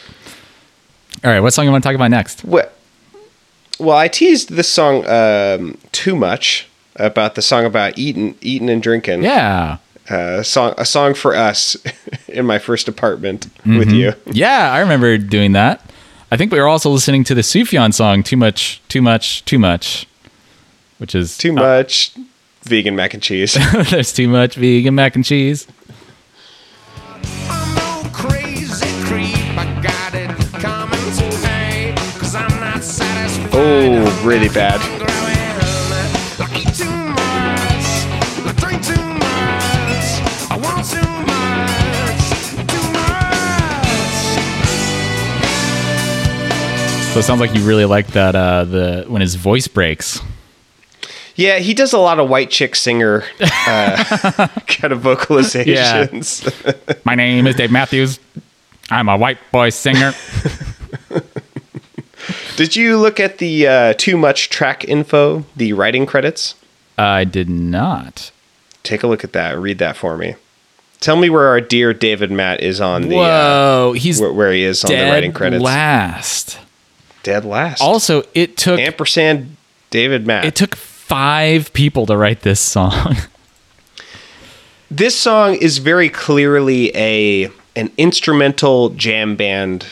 All right, what song you want to talk about next? well, well, I teased this song um, too much about the song about eating, eating and drinking. Yeah. uh, song, a song for us in my first apartment Mm-hmm. with you. Yeah, I remember doing that. I think we were also listening to the Sufjan song "Too Much, Too Much, Too Much," which is Too much vegan mac and cheese. There's too much vegan mac and cheese. Much. really bad. So it sounds like you really like that uh, the when his voice breaks. Yeah, he does a lot of white chick singer uh, kind of vocalizations. My name is Dave Matthews. I'm a white boy singer. Did you look at the uh, too much track info, the writing credits? I did not. Take a look at that. Read that for me. Tell me where our dear David Matt is on the uh, Whoa, he's where, where he is on the writing credits. last. Dead last. Also, it took ampersand David Matt. it took five people to write this song. this song is very clearly a an instrumental jam band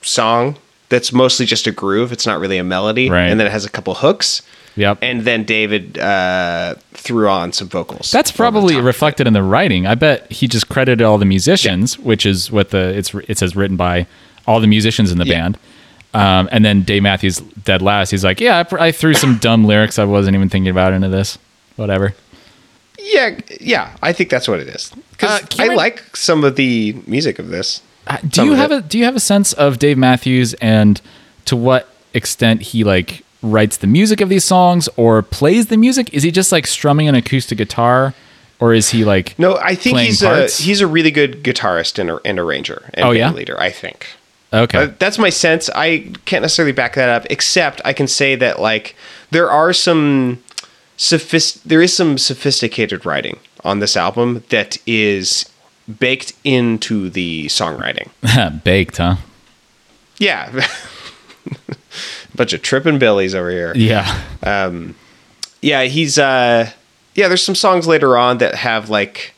song that's mostly just a groove. It's not really a melody, Right. and then it has a couple hooks, yep. and then David uh, threw on some vocals. That's probably top of it. reflected in the writing. I bet he just credited all the musicians, which is what the it's it says written by all the musicians in the Yeah. band. Um, and then Dave Matthews dead last. He's like, yeah, I, I threw some dumb lyrics I wasn't even thinking about into this. Whatever. Yeah, yeah, I think that's what it is. Because Uh, I- like some of the music of this. Uh, do Some you have it. a do you have a sense of Dave Matthews and to what extent he like writes the music of these songs or plays the music? Is he just like strumming an acoustic guitar, or is he like No, I think he's parts? a he's a really good guitarist and, a, and arranger and Oh, yeah? leader. I think. okay? Uh, that's my sense. I can't necessarily back that up, except I can say that like there are some sophist there is some sophisticated writing on this album that is baked into the songwriting. Baked, huh? Yeah. Bunch of tripping billies over here. Yeah. Yeah, he's uh yeah, there's some songs later on that have like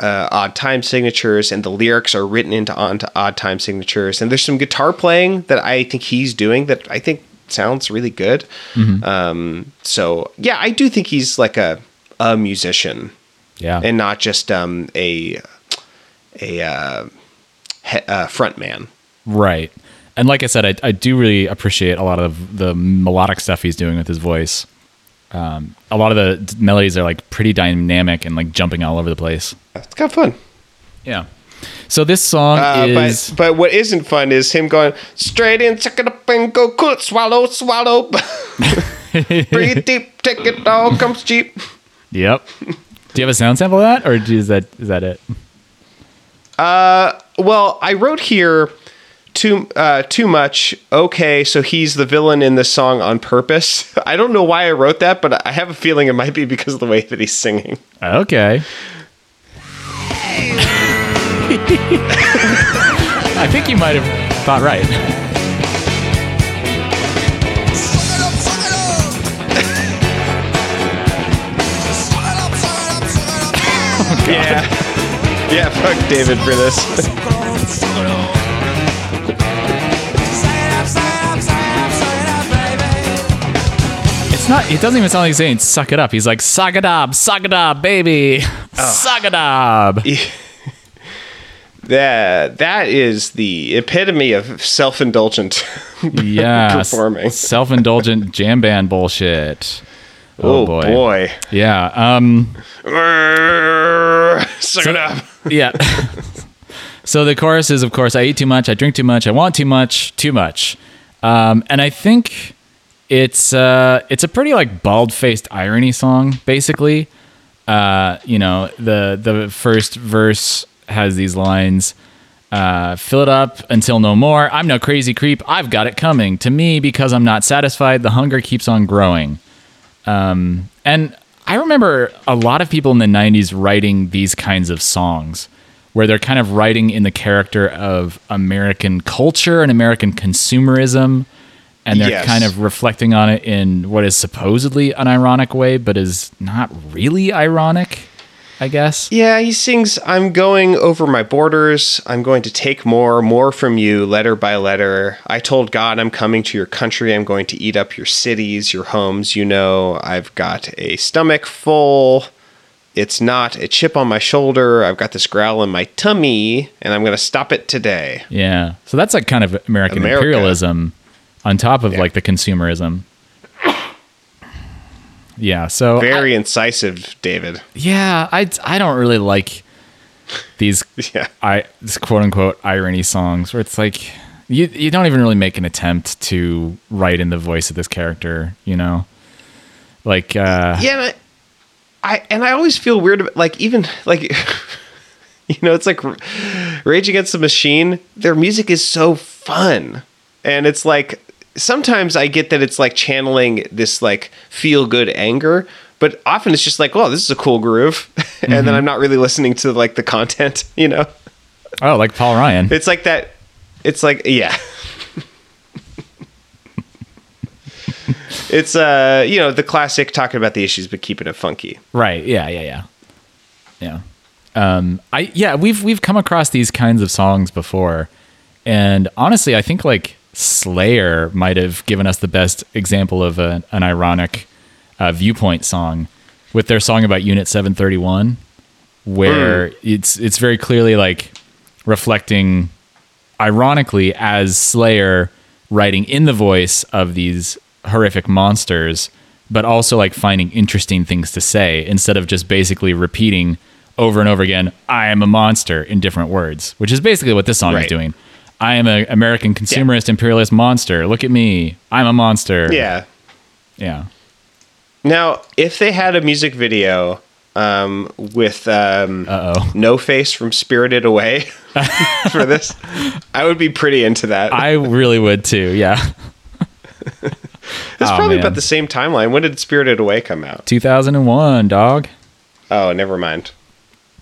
uh, odd time signatures and the lyrics are written into onto odd time signatures and there's some guitar playing that I think he's doing that I think sounds really good. Um so yeah, I do think he's like a a musician Yeah. and not just um a a uh, he, uh front man. Right. And like I said, I, I do really appreciate a lot of the melodic stuff he's doing with his voice. Um, a lot of the melodies are like pretty dynamic and like jumping all over the place. It's kind of fun. Yeah. So this song Uh, is but but what isn't fun is him going straight in, suck it up and go cool, swallow, swallow. Breathe deep, take it all, comes cheap. Yep. Do you have a sound sample of that, or is that is that it? Well, I wrote here too uh, too much. Okay, so he's the villain in this song on purpose. I don't know why I wrote that, but I have a feeling it might be because of the way that he's singing. Okay. I think you might have thought right. Yeah, yeah. Fuck David for this. It's not. It doesn't even sound like he's saying "suck it up." He's like "suck it up, suck it up, baby, oh. suck it up." That that is the epitome of self indulgent. Yeah, Performing. self-indulgent jam band bullshit. Oh, boy. Yeah. Um. Suck it up. Yeah. so the chorus is, of course, I eat too much, I drink too much, I want too much, too much, um, and I think it's uh, it's a pretty like bald-faced irony song, basically. Uh, you know, the the first verse has these lines. Uh, fill it up until no more. I'm no crazy creep. I've got it coming to me because I'm not satisfied. The hunger keeps on growing. Um, and I remember a lot of people in the 90s writing these kinds of songs where they're kind of writing in the character of American culture and American consumerism. And they're Yes. kind of reflecting on it in what is supposedly an ironic way, but is not really ironic, I guess. Yeah, he sings, I'm going over my borders. I'm going to take more, more from you, letter by letter. I told God I'm coming to your country. I'm going to eat up your cities, your homes. You know, I've got a stomach full. It's not a chip on my shoulder. I've got this growl in my tummy, and I'm going to stop it today. Yeah. So that's like kind of American America. imperialism on top of Yeah. like the consumerism. Yeah. So I- Very incisive, David. yeah, I I don't really like these Yeah. I this quote unquote irony songs where it's like You you don't even really make an attempt to write in the voice of this character, you know? Like uh Yeah, and I, I and I always feel weird about like even like you know it's like Rage Against the Machine. Their music is so fun, and it's like sometimes I get that it's like channeling this like feel good anger, but often it's just like, oh, this is a cool groove, and then I'm not really listening to like the content. You know, oh, like Paul Ryan. it's like that. It's like yeah. It's uh, you know, the classic talking about the issues but keeping it funky. Right. Yeah. Yeah. Yeah. Yeah. Um. I yeah. We've we've come across these kinds of songs before, and honestly, I think like Slayer might have given us the best example of a, an ironic uh, viewpoint song with their song about Unit Seven Thirty One, where it's it's very clearly like reflecting, ironically, as Slayer writing in the voice of these horrific monsters, but also like finding interesting things to say instead of just basically repeating over and over again, I am a monster in different words, which is basically what this song is doing. I am an American consumerist imperialist monster. Look at me. I'm a monster. Yeah. Yeah. Now, if they had a music video um, with um. No Face from Spirited Away for this, I would be pretty into that. I really would too. Yeah. it's oh, probably man. about the same timeline. When did Spirited Away come out? 2001, dog. Oh, never mind.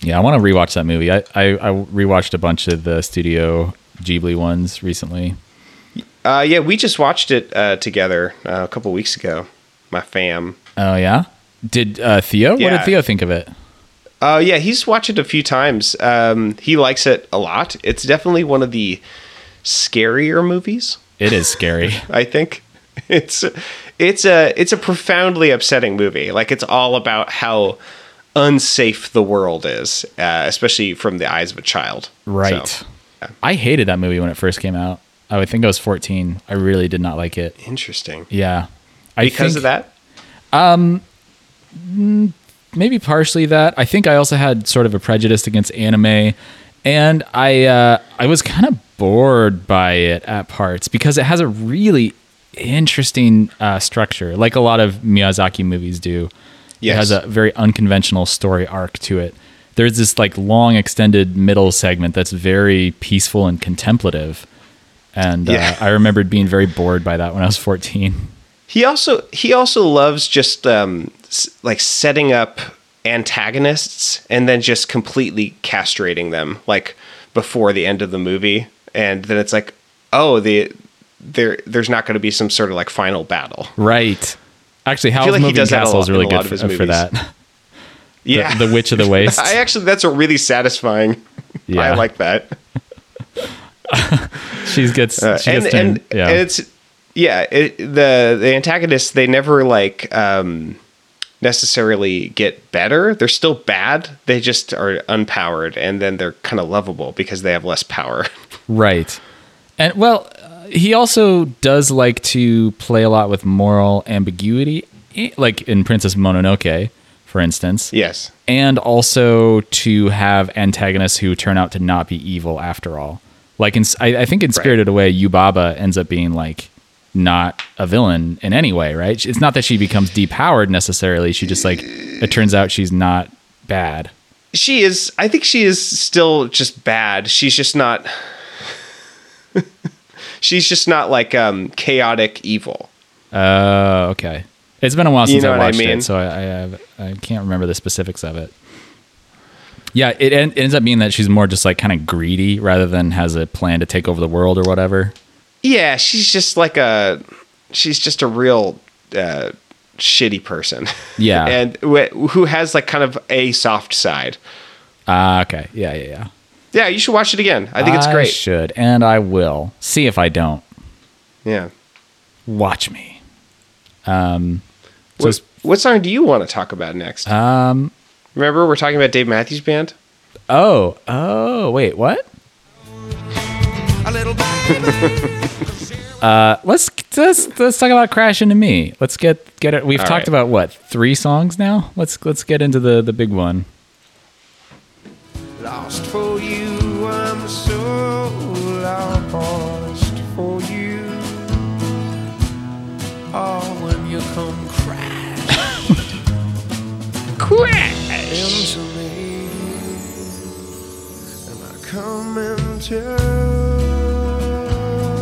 Yeah, I want to rewatch that movie. I, I, I rewatched a bunch of the Studio Ghibli ones recently. Uh, yeah, we just watched it uh, together uh, a couple weeks ago. My fam. Oh yeah. Did uh, Theo? What did Theo think of it? Uh, yeah, he's watched it a few times. Um, he likes it a lot. It's definitely one of the scarier movies. It is scary. I think it's it's a it's a profoundly upsetting movie. Like it's all about how unsafe the world is, uh, especially from the eyes of a child. right. So, I hated that movie when it first came out. I think I was 14. I really did not like it. interesting. Yeah. I Because think of that. maybe partially that. I think I also had sort of a prejudice against anime, and I uh, I was kind of bored by it at parts because it has a really interesting uh, structure, like a lot of Miyazaki movies do. It has a very unconventional story arc to it. There's this like long extended middle segment that's very peaceful and contemplative. And Yeah. uh, I remembered being very bored by that when I was 14. He also he also loves just um, like setting up antagonists and then just completely castrating them like before the end of the movie, and then it's like, oh, the there there's not going to be some sort of like final battle. Right. Actually, Howl's like Moving Castle is really good for, for that. Yeah, the Witch of the Waste. I actually that's a really satisfying. Yeah. I like that. She gets, Uh, she and, gets and, yeah. and it's yeah it, the the antagonists they never like um necessarily get better they're still bad they just are unpowered and then they're kind of lovable because they have less power right. And well, uh, he also does like to play a lot with moral ambiguity, eh, like in Princess Mononoke, for instance. yes and also to have antagonists who turn out to not be evil after all. Like in, I, I think in Spirited Away, Yubaba ends up being like not a villain in any way, right? It's not that she becomes depowered necessarily. She just like it turns out she's not bad. she is i think she is still just bad she's just not she's just not like um chaotic evil Oh, okay. It's been a while You since know I what I watched mean? it, so I I, have, I can't remember the specifics of it. Yeah, it, en- ends up being that she's more just like kind of greedy rather than has a plan to take over the world or whatever. yeah she's just like a she's just a real uh shitty person Yeah. and wh- who has like kind of a soft side Ah, okay. Yeah, yeah, yeah. Yeah, you should watch it again. I think it's I great. should, and I will. See if I don't. Yeah. Watch me. Um, what, what song do you want to talk about next? Um, Remember, we're talking about Dave Matthews Band. Oh, oh, wait, what? uh, let's let's let's talk about Crash into Me. Let's get get it. We've All talked right. about what three songs now. Let's let's get into the the big one. Lost for you, I'm so lost for you. Oh, when you come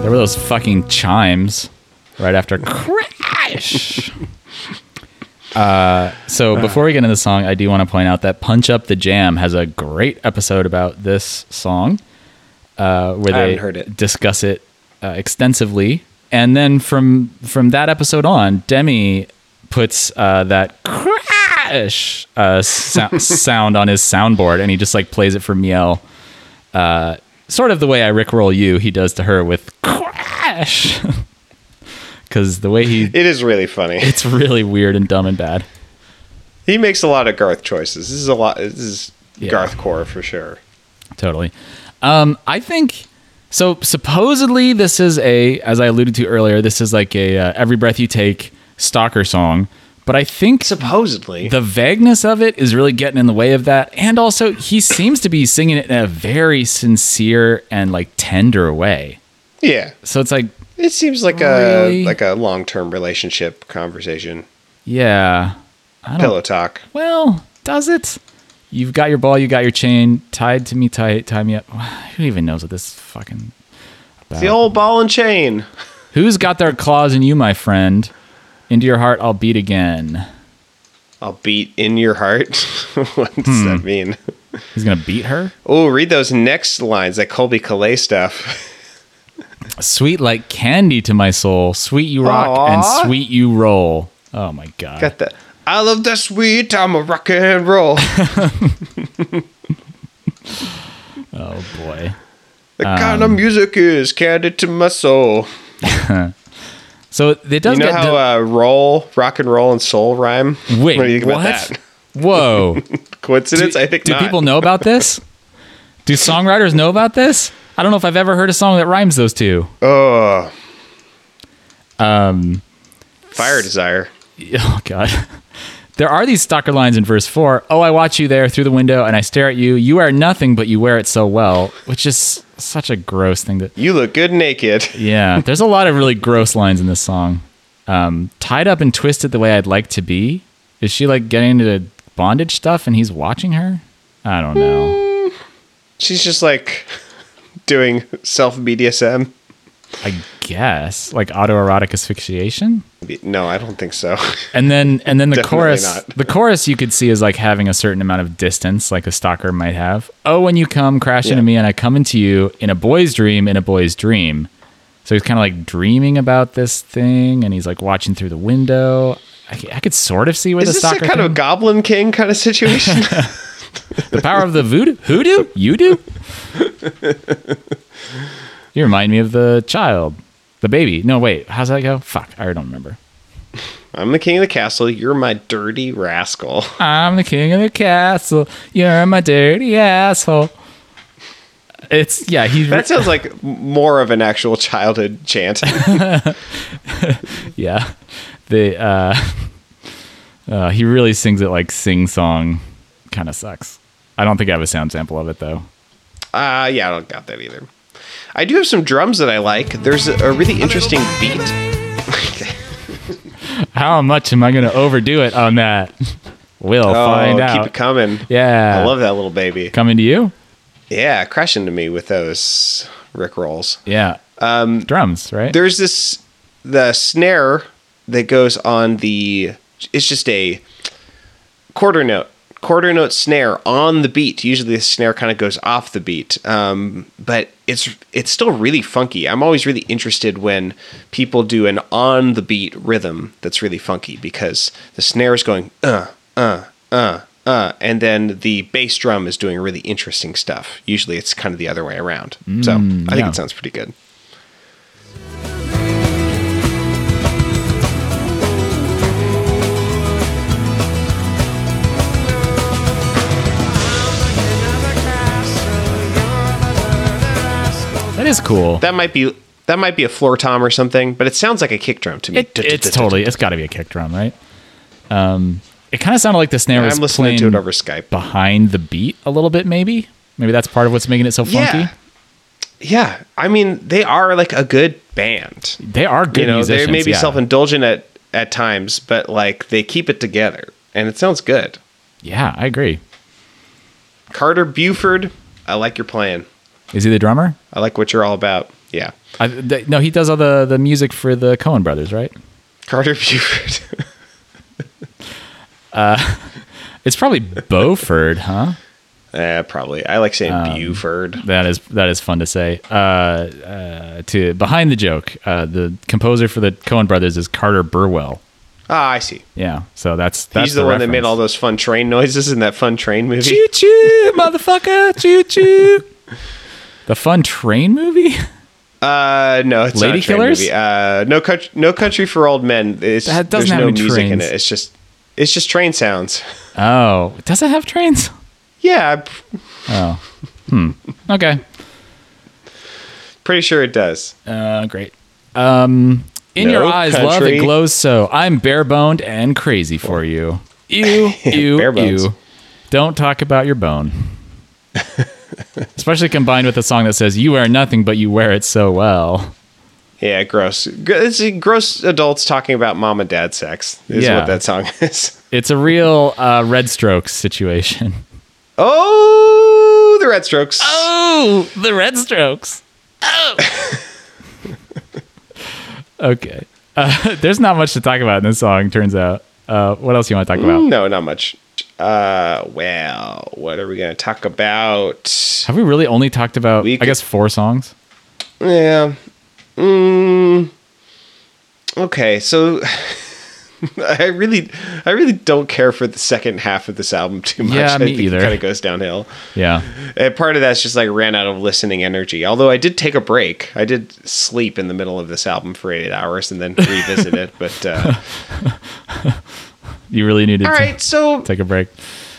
there were those fucking chimes right after crash. uh, so before we get into the song, I do want to point out that Punch Up the Jam has a great episode about this song, uh, where they heard it. discuss it uh, extensively. And then from from that episode on, Demi puts uh, that crash uh, sou- sound on his soundboard, and he just like plays it for Miel, uh, sort of the way I rickroll you. He does to her with crash, because the way he It is really funny. it's really weird and dumb and bad. He makes a lot of Garth choices. This is a lot. This is Yeah. Garth core for sure. Totally. Um, I think so. Supposedly, this is a, as I alluded to earlier, this is like a uh, "Every Breath You Take" stalker song. But I think Supposedly, the vagueness of it is really getting in the way of that, and also he seems to be singing it in a very sincere and like tender way. yeah. So it's like, It seems like Really? a like a long term relationship conversation. yeah, I don't. Pillow talk. Well, does it? You've got your ball, you got your chain tied to me tight, tie me up. Who even knows what this fucking about? The old ball and chain. Who's got their claws in you, my friend? Into your heart, I'll beat again. I'll beat in your heart. what does Hmm. that mean? He's gonna beat her. Oh, read those next lines, that Colby Calais stuff. Sweet like candy to my soul, sweet you rock Aw. and sweet you roll. Oh my god! Got that. I love the sweet I'm a rock and roll. oh boy. The Um, kind of music is candy to my soul. So it does You know how uh, roll, rock and roll, and soul rhyme? wait. what do you think what? about that? Whoa! Coincidence? do I think do not. people know about this? Do songwriters know about this? I don't know if I've ever heard a song that rhymes those two. Oh, Um, fire desire. oh god there are these stalker lines in verse 4 oh i watch you there through the window and i stare at you you are nothing but you wear it so well which is such a gross thing that You look good naked. yeah there's a lot of really gross lines in this song um, tied up and twisted the way i'd like to be is she like getting into bondage stuff and he's watching her i don't know She's just like doing self BDSM. I guess like autoerotic asphyxiation No, I don't think so. and then and then the chorus not. the chorus you could see is like having a certain amount of distance like a stalker might have oh when you come crash Yeah. into me and i come into you in a boy's dream in a boy's dream so he's kind of like dreaming about this thing and he's like watching through the window I could sort of see where Is the this a stalker kind of thing- Goblin King kind of situation? the power of the voodoo hoodoo you do you remind me of the child the baby no wait how's that go fuck i don't remember I'm the king of the castle. You're my dirty rascal. I'm the king of the castle. You're my dirty asshole. It's yeah. He That sounds like more of an actual childhood chant. yeah. The uh, uh, he really sings it like sing song. Kind of sucks. I don't think I have a sound sample of it though. Uh, yeah, I don't got that either. I do have some drums that I like. There's a, a really interesting beat. How much am I going to overdo it on that? We'll Oh, find out. keep it coming. Yeah. I love that little baby. Coming to you. Yeah, crashing into me with those Rick rolls. Yeah. Um, Drums, right? There's this the snare that goes on the. It's just a quarter note, quarter note snare on the beat. Usually the snare kind of goes off the beat, um, but it's it's still really funky. I'm always really interested when people do an on the beat rhythm that's really funky because the snare is going uh uh uh uh, and then the bass drum is doing really interesting stuff. Usually it's kind of the other way around. so I think yeah. it sounds pretty good. Is cool. That might be that might be a floor tom or something, but it sounds like a kick drum to me. It, it's totally. It's got to be a kick drum, right? Um, it kind of sounded like the snare was I'm listening to playing it over Skype. behind the beat a little bit. Maybe. Maybe that's part of what's making it so funky. Yeah. Yeah, I mean they are like a good band. They are good you know, musicians. they may be yeah. self-indulgent at at times, but like they keep it together, and it sounds good. Yeah, I agree. Carter Buford, I like your plan. Is he the drummer? I like what you're all about. Yeah. I, th- no, he does all the the music for the Coen brothers, right? Carter Buford. It's probably Beauford, huh? Eh, probably. I like saying Um, Buford. That is that is fun to say. Uh, uh, to behind the joke, uh, the composer for the Coen brothers is Carter Burwell. Ah, I see. Yeah, so that's that's He's the, one that made all those fun train noises in that fun train movie. choo choo, motherfucker, choo choo. The fun train movie. Uh, no, it's Lady not a train Killers? movie. Uh, no country, no country for old men. It's, That doesn't there's have no any music in trains. it. It's just, it's just train sounds. Oh, does it have trains? Yeah, Oh, hmm. Okay. pretty sure it does. Uh, great. Um, in No your eyes, love it glows so. I'm bare boned and crazy for you. Ew, ew, Bare bones. ew. Don't talk about your bone. Especially combined with a song that says, "You wear nothing, but you wear it so well." Yeah, gross. It's gross adults talking about mom and dad sex. Is Yeah. what that song is. It's a real uh, Red Strokes situation. Oh, the Red Strokes. Oh, the Red Strokes. Oh. okay. Uh, there's not much to talk about in this song. Turns out. Uh, what else you want to talk about? No, not much. Uh, well, what are we to talk about? Have we really only talked about? We I guess four songs. Yeah. Mm, okay, so I really, I really don't care for the second half of this album too much. Yeah, I me either. It kind of goes downhill. Yeah. And part of that's just like ran out of listening energy. Although I did take a break. I did sleep in the middle of this album for eight hours and then revisit it. But uh, You really needed all to right, so take a break.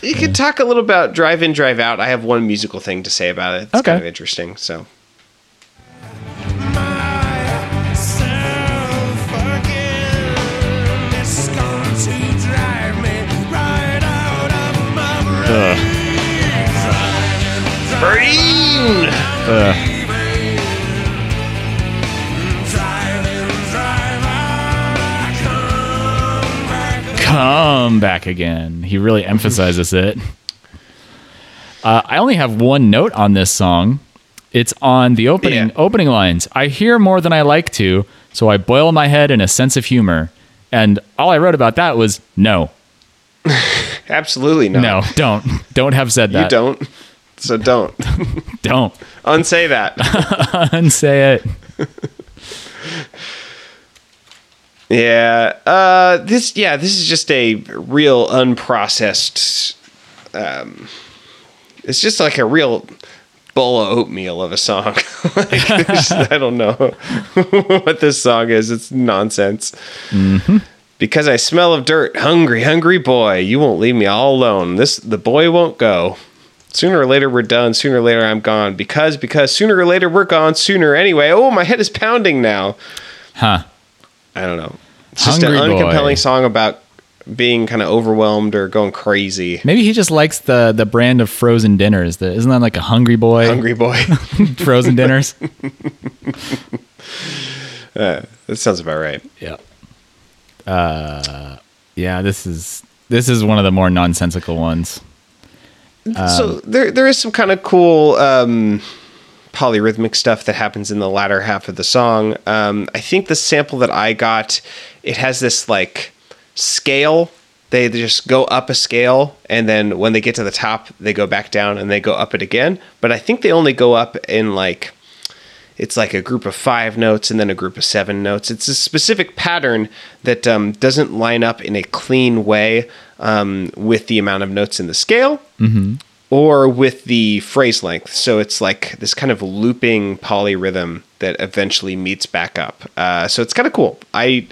you could talk a little about drive in, drive out. I have one musical thing to say about it. It's Okay. kind of interesting. So Come back again. He really emphasizes it. Uh, I only have one note on this song. It's on the opening Yeah. opening lines. I hear more than I like to, so I boil my head in a sense of humor. And all I wrote about that was no, absolutely not. no, don't, don't have said that. you don't. So don't don't unsay that. unsay it. Yeah. Uh, this. Yeah. This is just a real unprocessed. Um, it's just like a real bowl of oatmeal of a song. like, I don't know what this song is. It's nonsense. Because I smell of dirt, hungry, hungry boy. You won't leave me all alone. This the boy won't go. Sooner or later we're done. Sooner or later I'm gone. Because because sooner or later we're gone. Sooner anyway. Oh, my head is pounding now. Huh. I don't know. It's just Hungry an boy. uncompelling song about being kind of overwhelmed or going crazy. Maybe he just likes the the brand of frozen dinners. That isn't that like a hungry boy Hungry boy. frozen dinners? Uh, that sounds about right. Yeah. Uh, yeah. This is this is one of the more nonsensical ones. so there there is some kind of cool um, polyrhythmic stuff that happens in the latter half of the song. Um, I think the sample that I got, it has this like scale. They just go up a scale, and then when they get to the top, they go back down and they go up it again. But I think they only go up in like it's like a group of five notes and then a group of seven notes. It's a specific pattern that um, doesn't line up in a clean way um, with the amount of notes in the scale or with the phrase length. So it's like this kind of looping polyrhythm that eventually meets back up. Uh, so it's kind of cool. I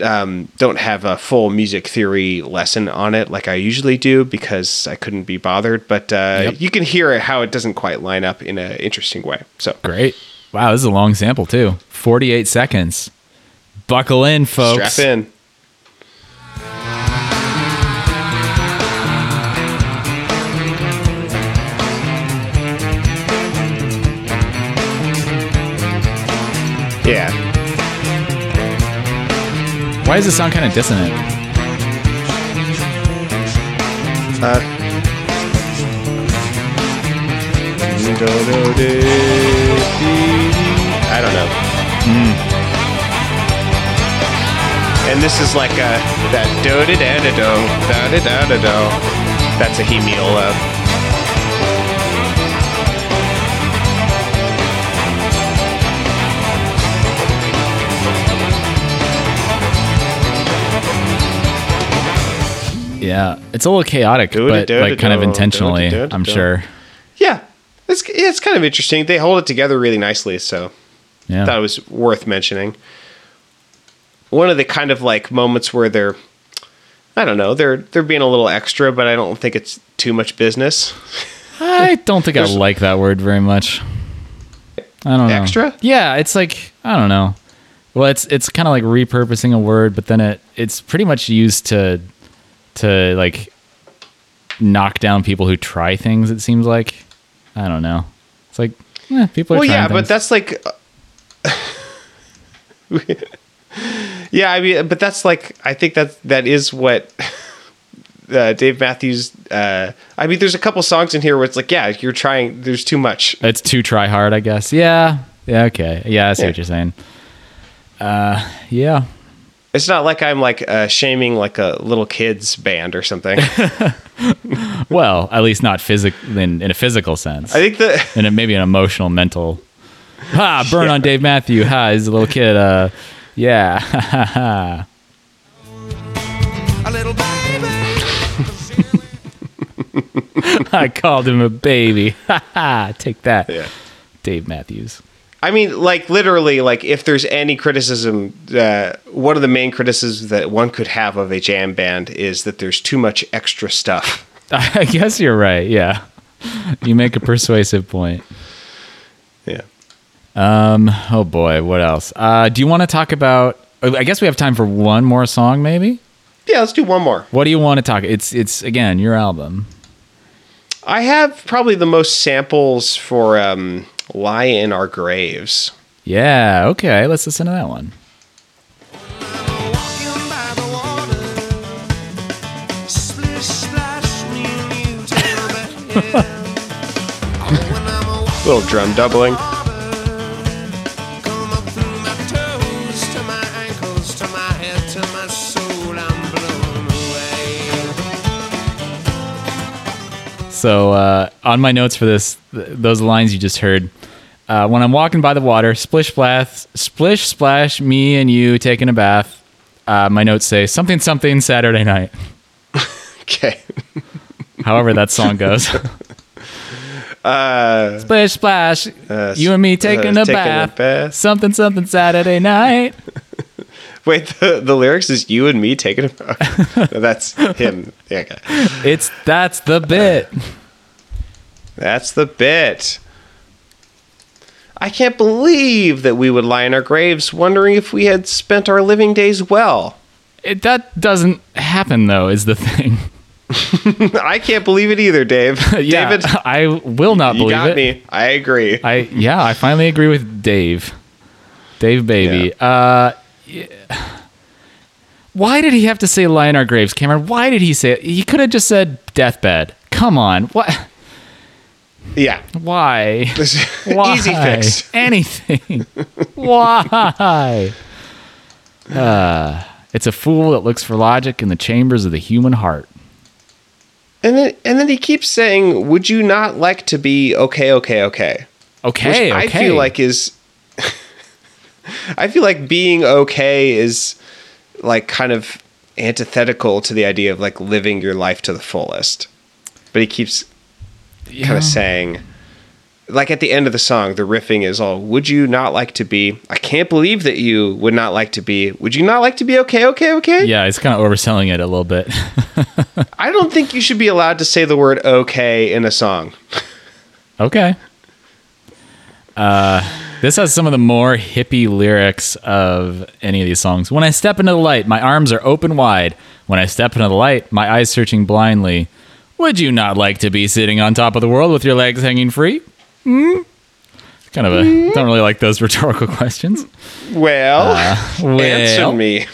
um, don't have a full music theory lesson on it like I usually do because I couldn't be bothered. But uh, Yep. you can hear how it doesn't quite line up in an interesting way. So Great. Wow, this is a long sample too. Forty eight seconds. Buckle in, folks. strap in. Yeah. Why does it sound kind of dissonant? Uh, I don't know. And this is like a that do da da da do da da da da do. That's a hemiola. Yeah, it's a little chaotic, but like kind of intentionally. I'm sure. Yeah, it's it's kind of interesting. They hold it together really nicely, so Yeah. thought it was worth mentioning. One of the kind of like moments where they're, I don't know, they're they're being a little extra, but I don't think it's too much business. I don't think I like that word very much. I don't know. Extra? Yeah, it's like I don't know. Well, it's it's kind of like repurposing a word, but then it it's pretty much used to to like knock down people who try things. It seems like I don't know. It's like eh, people are well, yeah, but that's like. yeah, I mean, but that's like I think that that is what uh, Dave Matthews. Uh, I mean, there's a couple songs in here where it's like, yeah, you're trying. There's too much. it's too try hard, I guess. Yeah, yeah, okay, yeah. I see Yeah. what you're saying. Uh, yeah. It's not like I'm like uh, shaming like a little kids band or something. Well, at least not physic in, in a physical sense. I think that and it maybe an emotional, mental. Ha! Burn on Dave Matthew. Ha! He's a little kid. Uh, yeah. Ha ha ha. A little baby. I called him a baby. Ha ha. Take that, Yeah. Dave Matthews. I mean, like literally, like if there's any criticism, uh, one of the main criticisms that one could have of a jam band is that there's too much extra stuff. I guess you're right. Yeah. You make a persuasive point. Yeah. Um. Oh boy. What else? Uh. Do you want to talk about? I guess we have time for one more song, maybe. Yeah, let's do one more. What do you want to talk? It's it's again your album. I have probably the most samples for um, "Lie in Our Graves." Yeah. Okay. Let's listen to that one. Walking by the water. Splish splash, me and you together. When I'm a walking Little drum doubling. Come up through my toes to my ankles to my head to my soul. I'm blown away. So uh, on my notes for this, th- those lines you just heard. Uh, when I'm walking by the water, splish splash, splish splash, me and you taking a bath. Uh, my notes say something something Saturday night. Okay. However that song goes. Uh, splish splash, Uh, you and me uh, taking, a, taking a bath. bath. Something something Saturday night. wait, the, the lyrics is you and me taking a. No, that's him. Yeah, okay. It's that's the bit. That's the bit. I can't believe that we would lie in our graves wondering if we had spent our living days well. It, that doesn't happen though. Is the thing. I can't believe it either, Dave. yeah, David, I will not believe it. you got it. me. I agree. I yeah, I finally agree with Dave. Dave baby. Uh yeah. Why did he have to say lie in our graves, Cameron? Why did he say it? He could have just said deathbed. Come on. What yeah. why? Why? Easy fix. Anything. why? Uh, it's a fool that looks for logic in the chambers of the human heart. And then and then he keeps saying, "Would you not like to be okay, okay, okay?" Okay, Which okay. I feel like is I feel like being okay is like kind of antithetical to the idea of like living your life to the fullest. But he keeps Yeah. kind of saying like at the end of the song the riffing is all would you not like to be I can't believe that you would not like to be would you not like to be okay okay okay Yeah, it's kind of overselling it a little bit. I don't think you should be allowed to say the word okay in a song Okay. Uh, this has some of the more hippie lyrics of any of these songs. When I step into the light, my arms are open wide. When I step into the light, my eyes searching blindly. Would you not like to be sitting on top of the world with your legs hanging free? Hmm? Kind of a. Don't really like those rhetorical questions. well, Well, answer me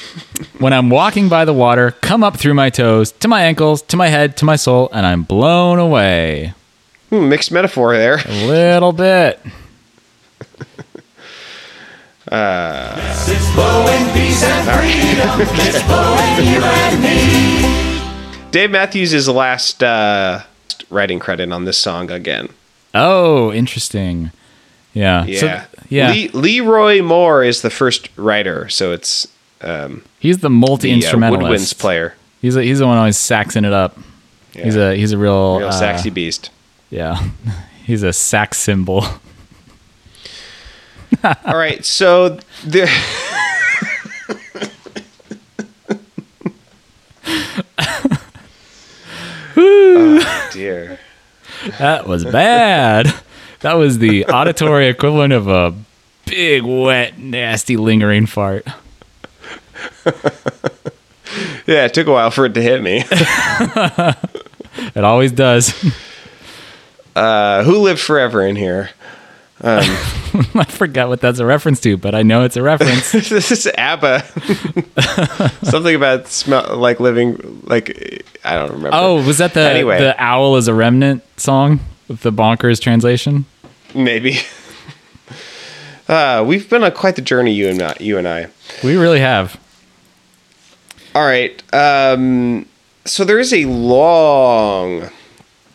When I'm walking by the water, come up through my toes, to my ankles, to my head, to my soul, and I'm blown away. Hmm, mixed metaphor there A little bit. It's blowing peace and freedom. It's blowing you and me. Dave Matthews is the last uh, writing credit on this song again. Oh, interesting. Yeah. So- Yeah. yeah. Le- LeRoi Moore is the first writer, so it's um, he's the multi the uh, instrumentalist. woodwinds player. He's a, he's the one always saxing it up. He's a he's a real, Real uh, saxy beast. Yeah. He's a sax symbol. All right, so there. oh dear. That was bad. that was the auditory equivalent of a big, wet, nasty, lingering fart. Yeah, it took a while for it to hit me. It always does. Uh, who lived forever in here? I forgot what that's a reference to, but I know it's a reference. this is ABBA. Something about smell like living like I don't remember. oh, was that the Anyway. the owl is a remnant song with the bonkers translation? maybe. Uh, we've been on quite the journey, you and I, you and I. We really have. All right. Um, so there is a long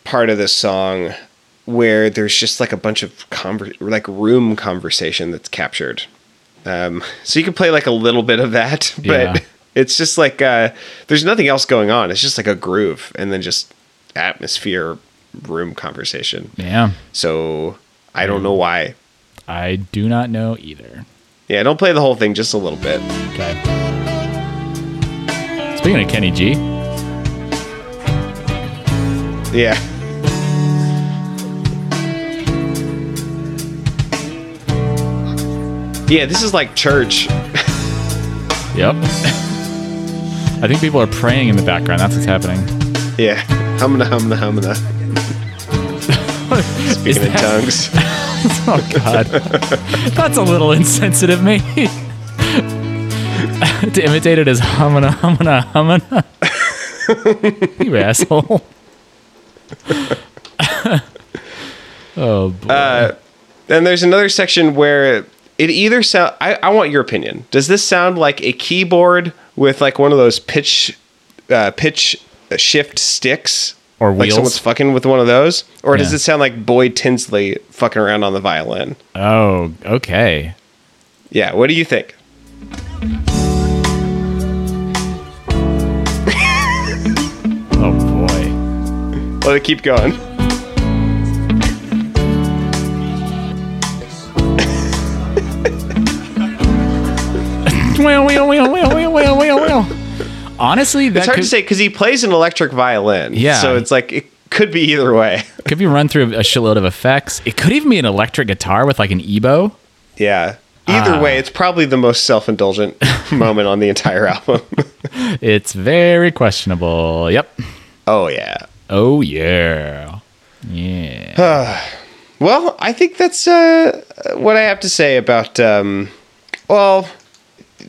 part of this song where there's just like a bunch of conver- like room conversation that's captured. Um, so you can play like a little bit of that, but Yeah. it's just like uh, there's nothing else going on. It's just like a groove and then just atmosphere, room conversation. Yeah. So I don't know why. I do not know either. Yeah, don't play the whole thing, just a little bit. Okay. Speaking of Kenny G, Yeah. Yeah, this is like church. yep. I think people are praying in the background. That's what's happening. Yeah. Humna, humna, humna. Speaking in tongues. Oh God, that's a little insensitive, maybe. to imitate it as humana humana humana. you asshole. oh boy. Uh, then there's another section where it either sound. I, I want your opinion. Does this sound like a keyboard with like one of those pitch, uh, pitch shift sticks? Or wheels? Like someone's fucking with one of those? Or does it sound like Boyd Tinsley fucking around on the violin? oh, okay. Yeah, what do you think? Oh boy. Let it keep going. Wheel, wheel, wheel, wheel, wheel, wheel, wheel, wheel. Honestly, that It's hard could, to say because he plays an electric violin. Yeah. So it's like it could be either way. could be run through a shitload of effects. It could even be an electric guitar with like an EBow. Yeah. Either Ah. way, it's probably the most self-indulgent moment on the entire album. It's very questionable. Yep. oh yeah. Oh yeah. Yeah. Well, I think that's uh, what I have to say about. Um, well,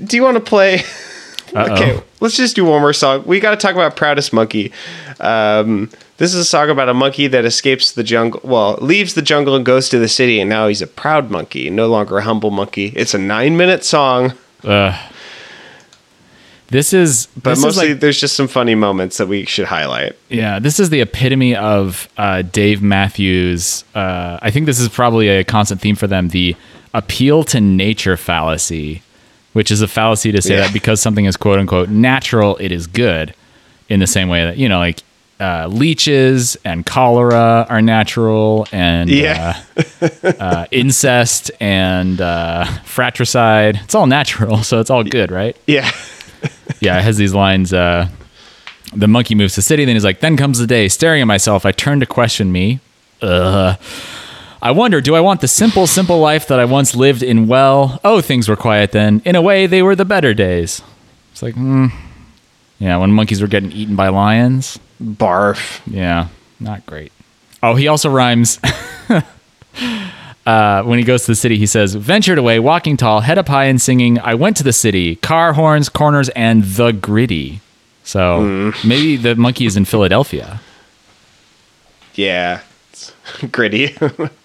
do you want to play? okay, let's just do one more song. We got to talk about Proudest Monkey. Um, this is a song about a monkey that escapes the jungle. Well, leaves the jungle and goes to the city, and now he's a proud monkey, no longer a humble monkey. It's a nine-minute song, Ugh. This is but this mostly is like there's just some funny moments that we should highlight. yeah. This is the epitome of uh, Dave Matthews. Uh, I think this is probably a constant theme for them: the appeal to nature fallacy, which is a fallacy to say Yeah. that because something is quote unquote natural, it is good. In the same way that you know, like uh, leeches and cholera are natural, and Yeah. uh, uh, incest and uh, fratricide. It's all natural, so it's all good, right? Yeah, yeah, it has these lines. Uh, the monkey moves to city. Then he's like, then comes the day. Staring at myself, I turn to question me. Uh, I wonder, do I want the simple, simple life that I once lived in? Well, oh, things were quiet then. In a way, they were the better days. It's like, hmm. Yeah, when monkeys were getting eaten by lions. barf. Yeah, not great. Oh, he also rhymes. uh, when he goes to the city, he says, Ventured away, walking tall, head up high and singing. I went to the city, car horns, corners, and the gritty. So maybe the monkey is in Philadelphia. Yeah, it's gritty.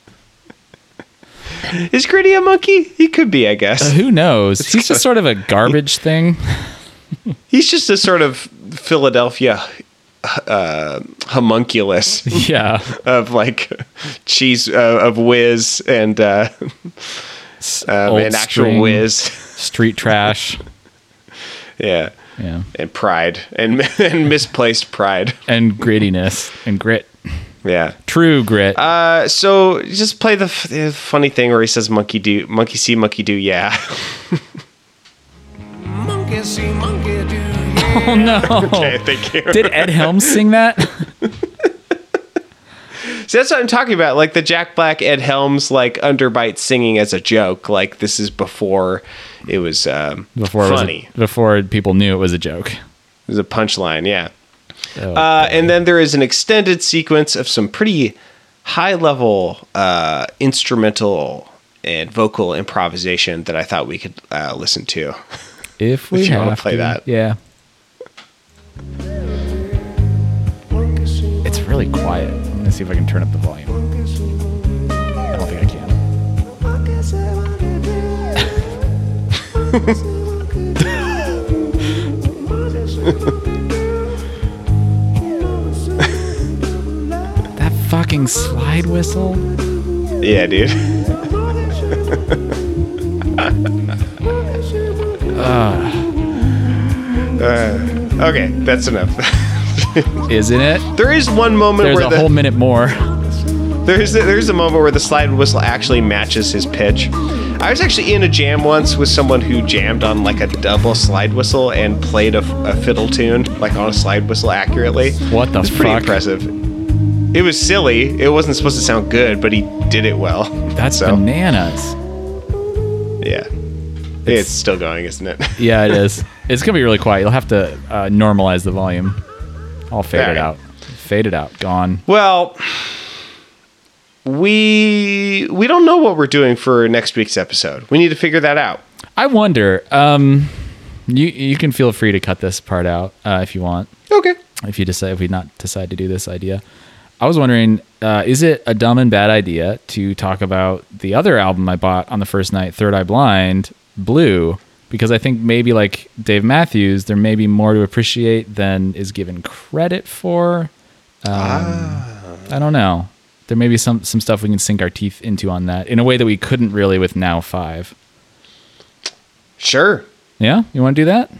Is Gritty a monkey? He could be, I guess. Who knows? He's just sort of a garbage thing. He's just a sort of Philadelphia uh, homunculus Yeah. of like cheese uh, of whiz and uh, um, and actual string, whiz. Street trash. Yeah. Yeah. And pride and and misplaced pride. And grittiness and grit. Yeah. True grit. Uh, so just play the, f- the funny thing where he says monkey do monkey see monkey do yeah. Monkey see, monkey do. oh no. okay, thank you. Did Ed Helms sing that? See, that's what I'm talking about. Like the Jack Black, Ed Helms, like underbite singing as a joke. Like this is before it was um, Before it was a- funny. before people knew it was a joke. It was a punchline. Yeah. Oh, Uh, and then there is an extended sequence of some pretty high level uh, instrumental and vocal improvisation that I thought we could uh, listen to. if we if you wanna play to. that. Yeah. It's really quiet. I'm gonna see if I can turn up the volume. I don't think I can. Fucking slide whistle. Yeah, dude. Uh, okay, that's enough. Isn't it? there is one moment There's where a the, whole minute more. There's a, there's a moment where the slide whistle actually matches his pitch. I was actually in a jam once with someone who jammed on like a double slide whistle and played a, a fiddle tune like on a slide whistle accurately. What the It's pretty fuck? impressive. It was silly. It wasn't supposed to sound good, but he did it well. That's so bananas. yeah. It's, still going, isn't it? Yeah, it is. It's gonna be really quiet. You'll have to uh, normalize the volume. I'll fade it out. Fade it out. Gone. well, we we don't know what we're doing for next week's episode. We need to figure that out. I wonder. Um, you you can feel free to cut this part out uh, if you want. Okay. If you decide, if we not decide to do this idea, I was wondering, uh, is it a dumb and bad idea to talk about the other album I bought on the first night, Third Eye Blind, Blue? Because I think maybe like Dave Matthews, there may be more to appreciate than is given credit for. Um, I don't know. There may be some some stuff we can sink our teeth into on that in a way that we couldn't really with Now Five. Sure. Yeah, you want to do that?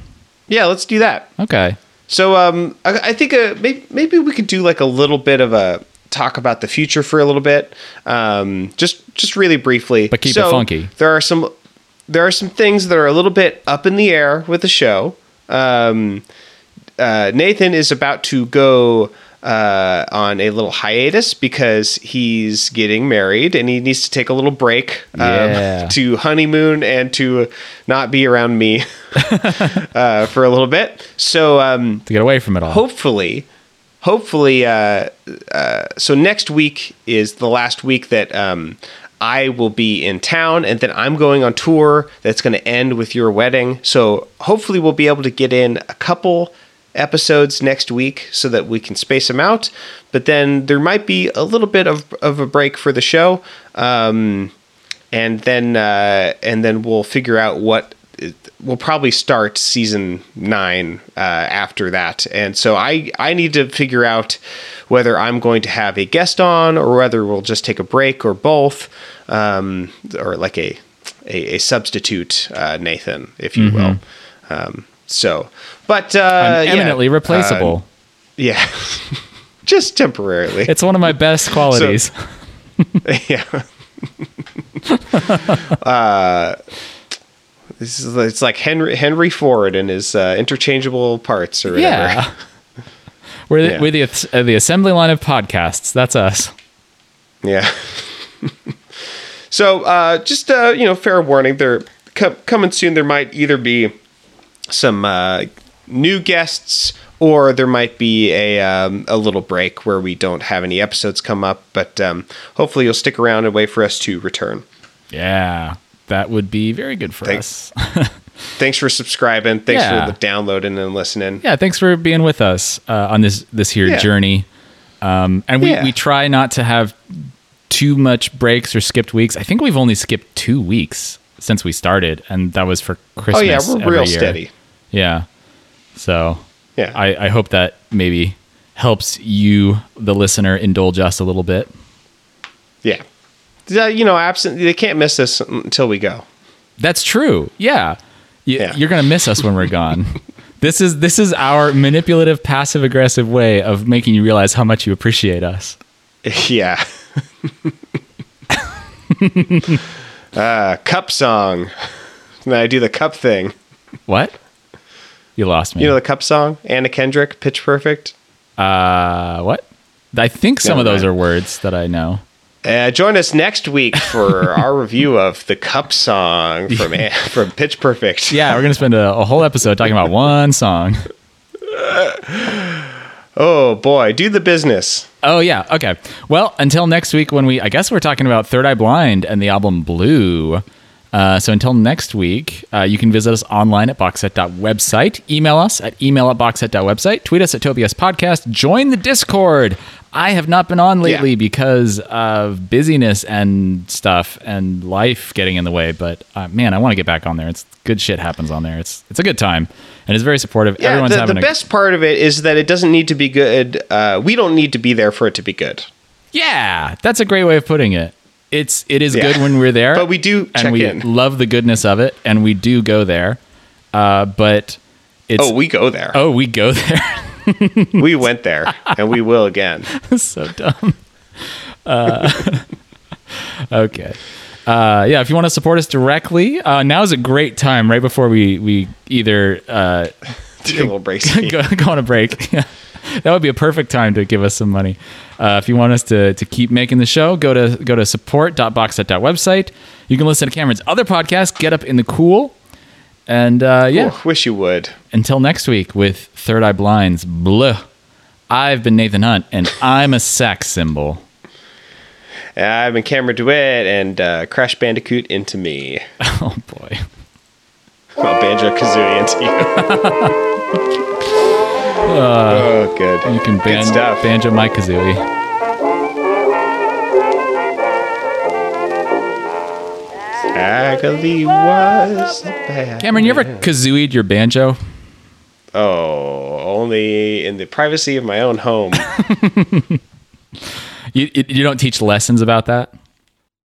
Yeah, let's do that. Okay. So um, I, I think uh, maybe, maybe we could do like a little bit of a talk about the future for a little bit, um, just just really briefly. But keep it funky. There are some there are some things that are a little bit up in the air with the show. Um, uh, Nathan is about to go uh, on a little hiatus because he's getting married and he needs to take a little break um, Yeah. to honeymoon and to not be around me uh, for a little bit. So um, To get away from it all. hopefully hopefully uh, uh, so next week is the last week that um, i will be in town and then i'm going on tour that's going to end with your wedding so hopefully we'll be able to get in a couple episodes next week so that we can space them out but then there might be a little bit of, of a break for the show um, and then uh, and then we'll figure out what we'll probably start season nine uh, after that. And so I I need to figure out whether I'm going to have a guest on or whether we'll just take a break or both, um, or like a a, a substitute uh, Nathan, if you will. Um, so, but uh, I'm yeah, eminently replaceable. yeah, just temporarily. it's one of my best qualities. yeah. uh, this is it's like Henry Henry Ford and his uh, interchangeable parts or whatever. yeah. We're the, Yeah. we're the, uh, the assembly line of podcasts. That's us. Yeah. so uh, just uh, you know, fair warning. There co- coming soon. There might either be some uh, new guests or there might be a um, a little break where we don't have any episodes come up. But um, hopefully you'll stick around and wait for us to return. Yeah. That would be very good for Thanks. us. Thanks for subscribing. Thanks Yeah. for the downloading and listening. yeah. Thanks for being with us uh, on this this here Yeah. journey. Um, and we, Yeah. we try not to have too much breaks or skipped weeks. I think we've only skipped two weeks since we started, and that was for Christmas. Oh yeah, we're real year. steady. Yeah. So Yeah. I, I hope that maybe helps you, the listener, indulge us a little bit. Yeah. Yeah, You know, absent they can't miss us until we go. That's true. Yeah. You, Yeah. You're gonna miss us when we're gone. this is this is our manipulative, passive aggressive way of making you realize how much you appreciate us. yeah. uh, cup song. Then I do the cup thing. What? You lost me. You know the cup song? Anna Kendrick, Pitch Perfect. uh, what? I think some Never of those are words that I know. Uh, join us next week for our review of the cup song from from Pitch Perfect. Yeah, we're gonna spend a, a whole episode talking about one song. Oh boy, do the business. Oh yeah, okay. Well, until next week when we, I guess we're talking about Third Eye Blind and the album Blue. Uh, so until next week, uh, you can visit us online at boxset.website, email us at email at boxset.website, tweet us at Tobias Podcast, join the Discord. I have not been on lately Yeah. because of busyness and stuff and life getting in the way. But uh, man, I want to get back on there. It's good shit happens on there. It's it's a good time and it's very supportive. Yeah, Everyone's the, having the best part of it is that it doesn't need to be good. Uh, we don't need to be there for it to be good. Yeah, that's a great way of putting it. It's it is Yeah. good when we're there, But we do check and we in. love the goodness of it, and we do go there. Uh, but it's Oh, we go there. oh we go there. We went there, and we will again. so dumb. Uh, okay. Uh, yeah, if you want to support us directly, uh, now is a great time right before we we either uh, Take a little break. go, go on a break. Yeah. That would be a perfect time to give us some money. Uh, if you want us to, to keep making the show, go to go to support.boxset.website. You can listen to Cameron's other podcast, Get Up in the Cool. And uh, yeah, Oh, wish you would. until next week with Third Eye Blinds. Blah. I've been Nathan Hunt, and I'm a sex symbol. Uh, I've been Cameron DeWitt and uh, Crash Bandicoot into me. Oh boy. Well, Banjo Kazooie into you. oh, good. You can Good ban- stuff. banjo my kazooie. Agatha was bad. Cameron, you ever kazooied your banjo? Oh, only in the privacy of my own home. You, you, you don't teach lessons about that?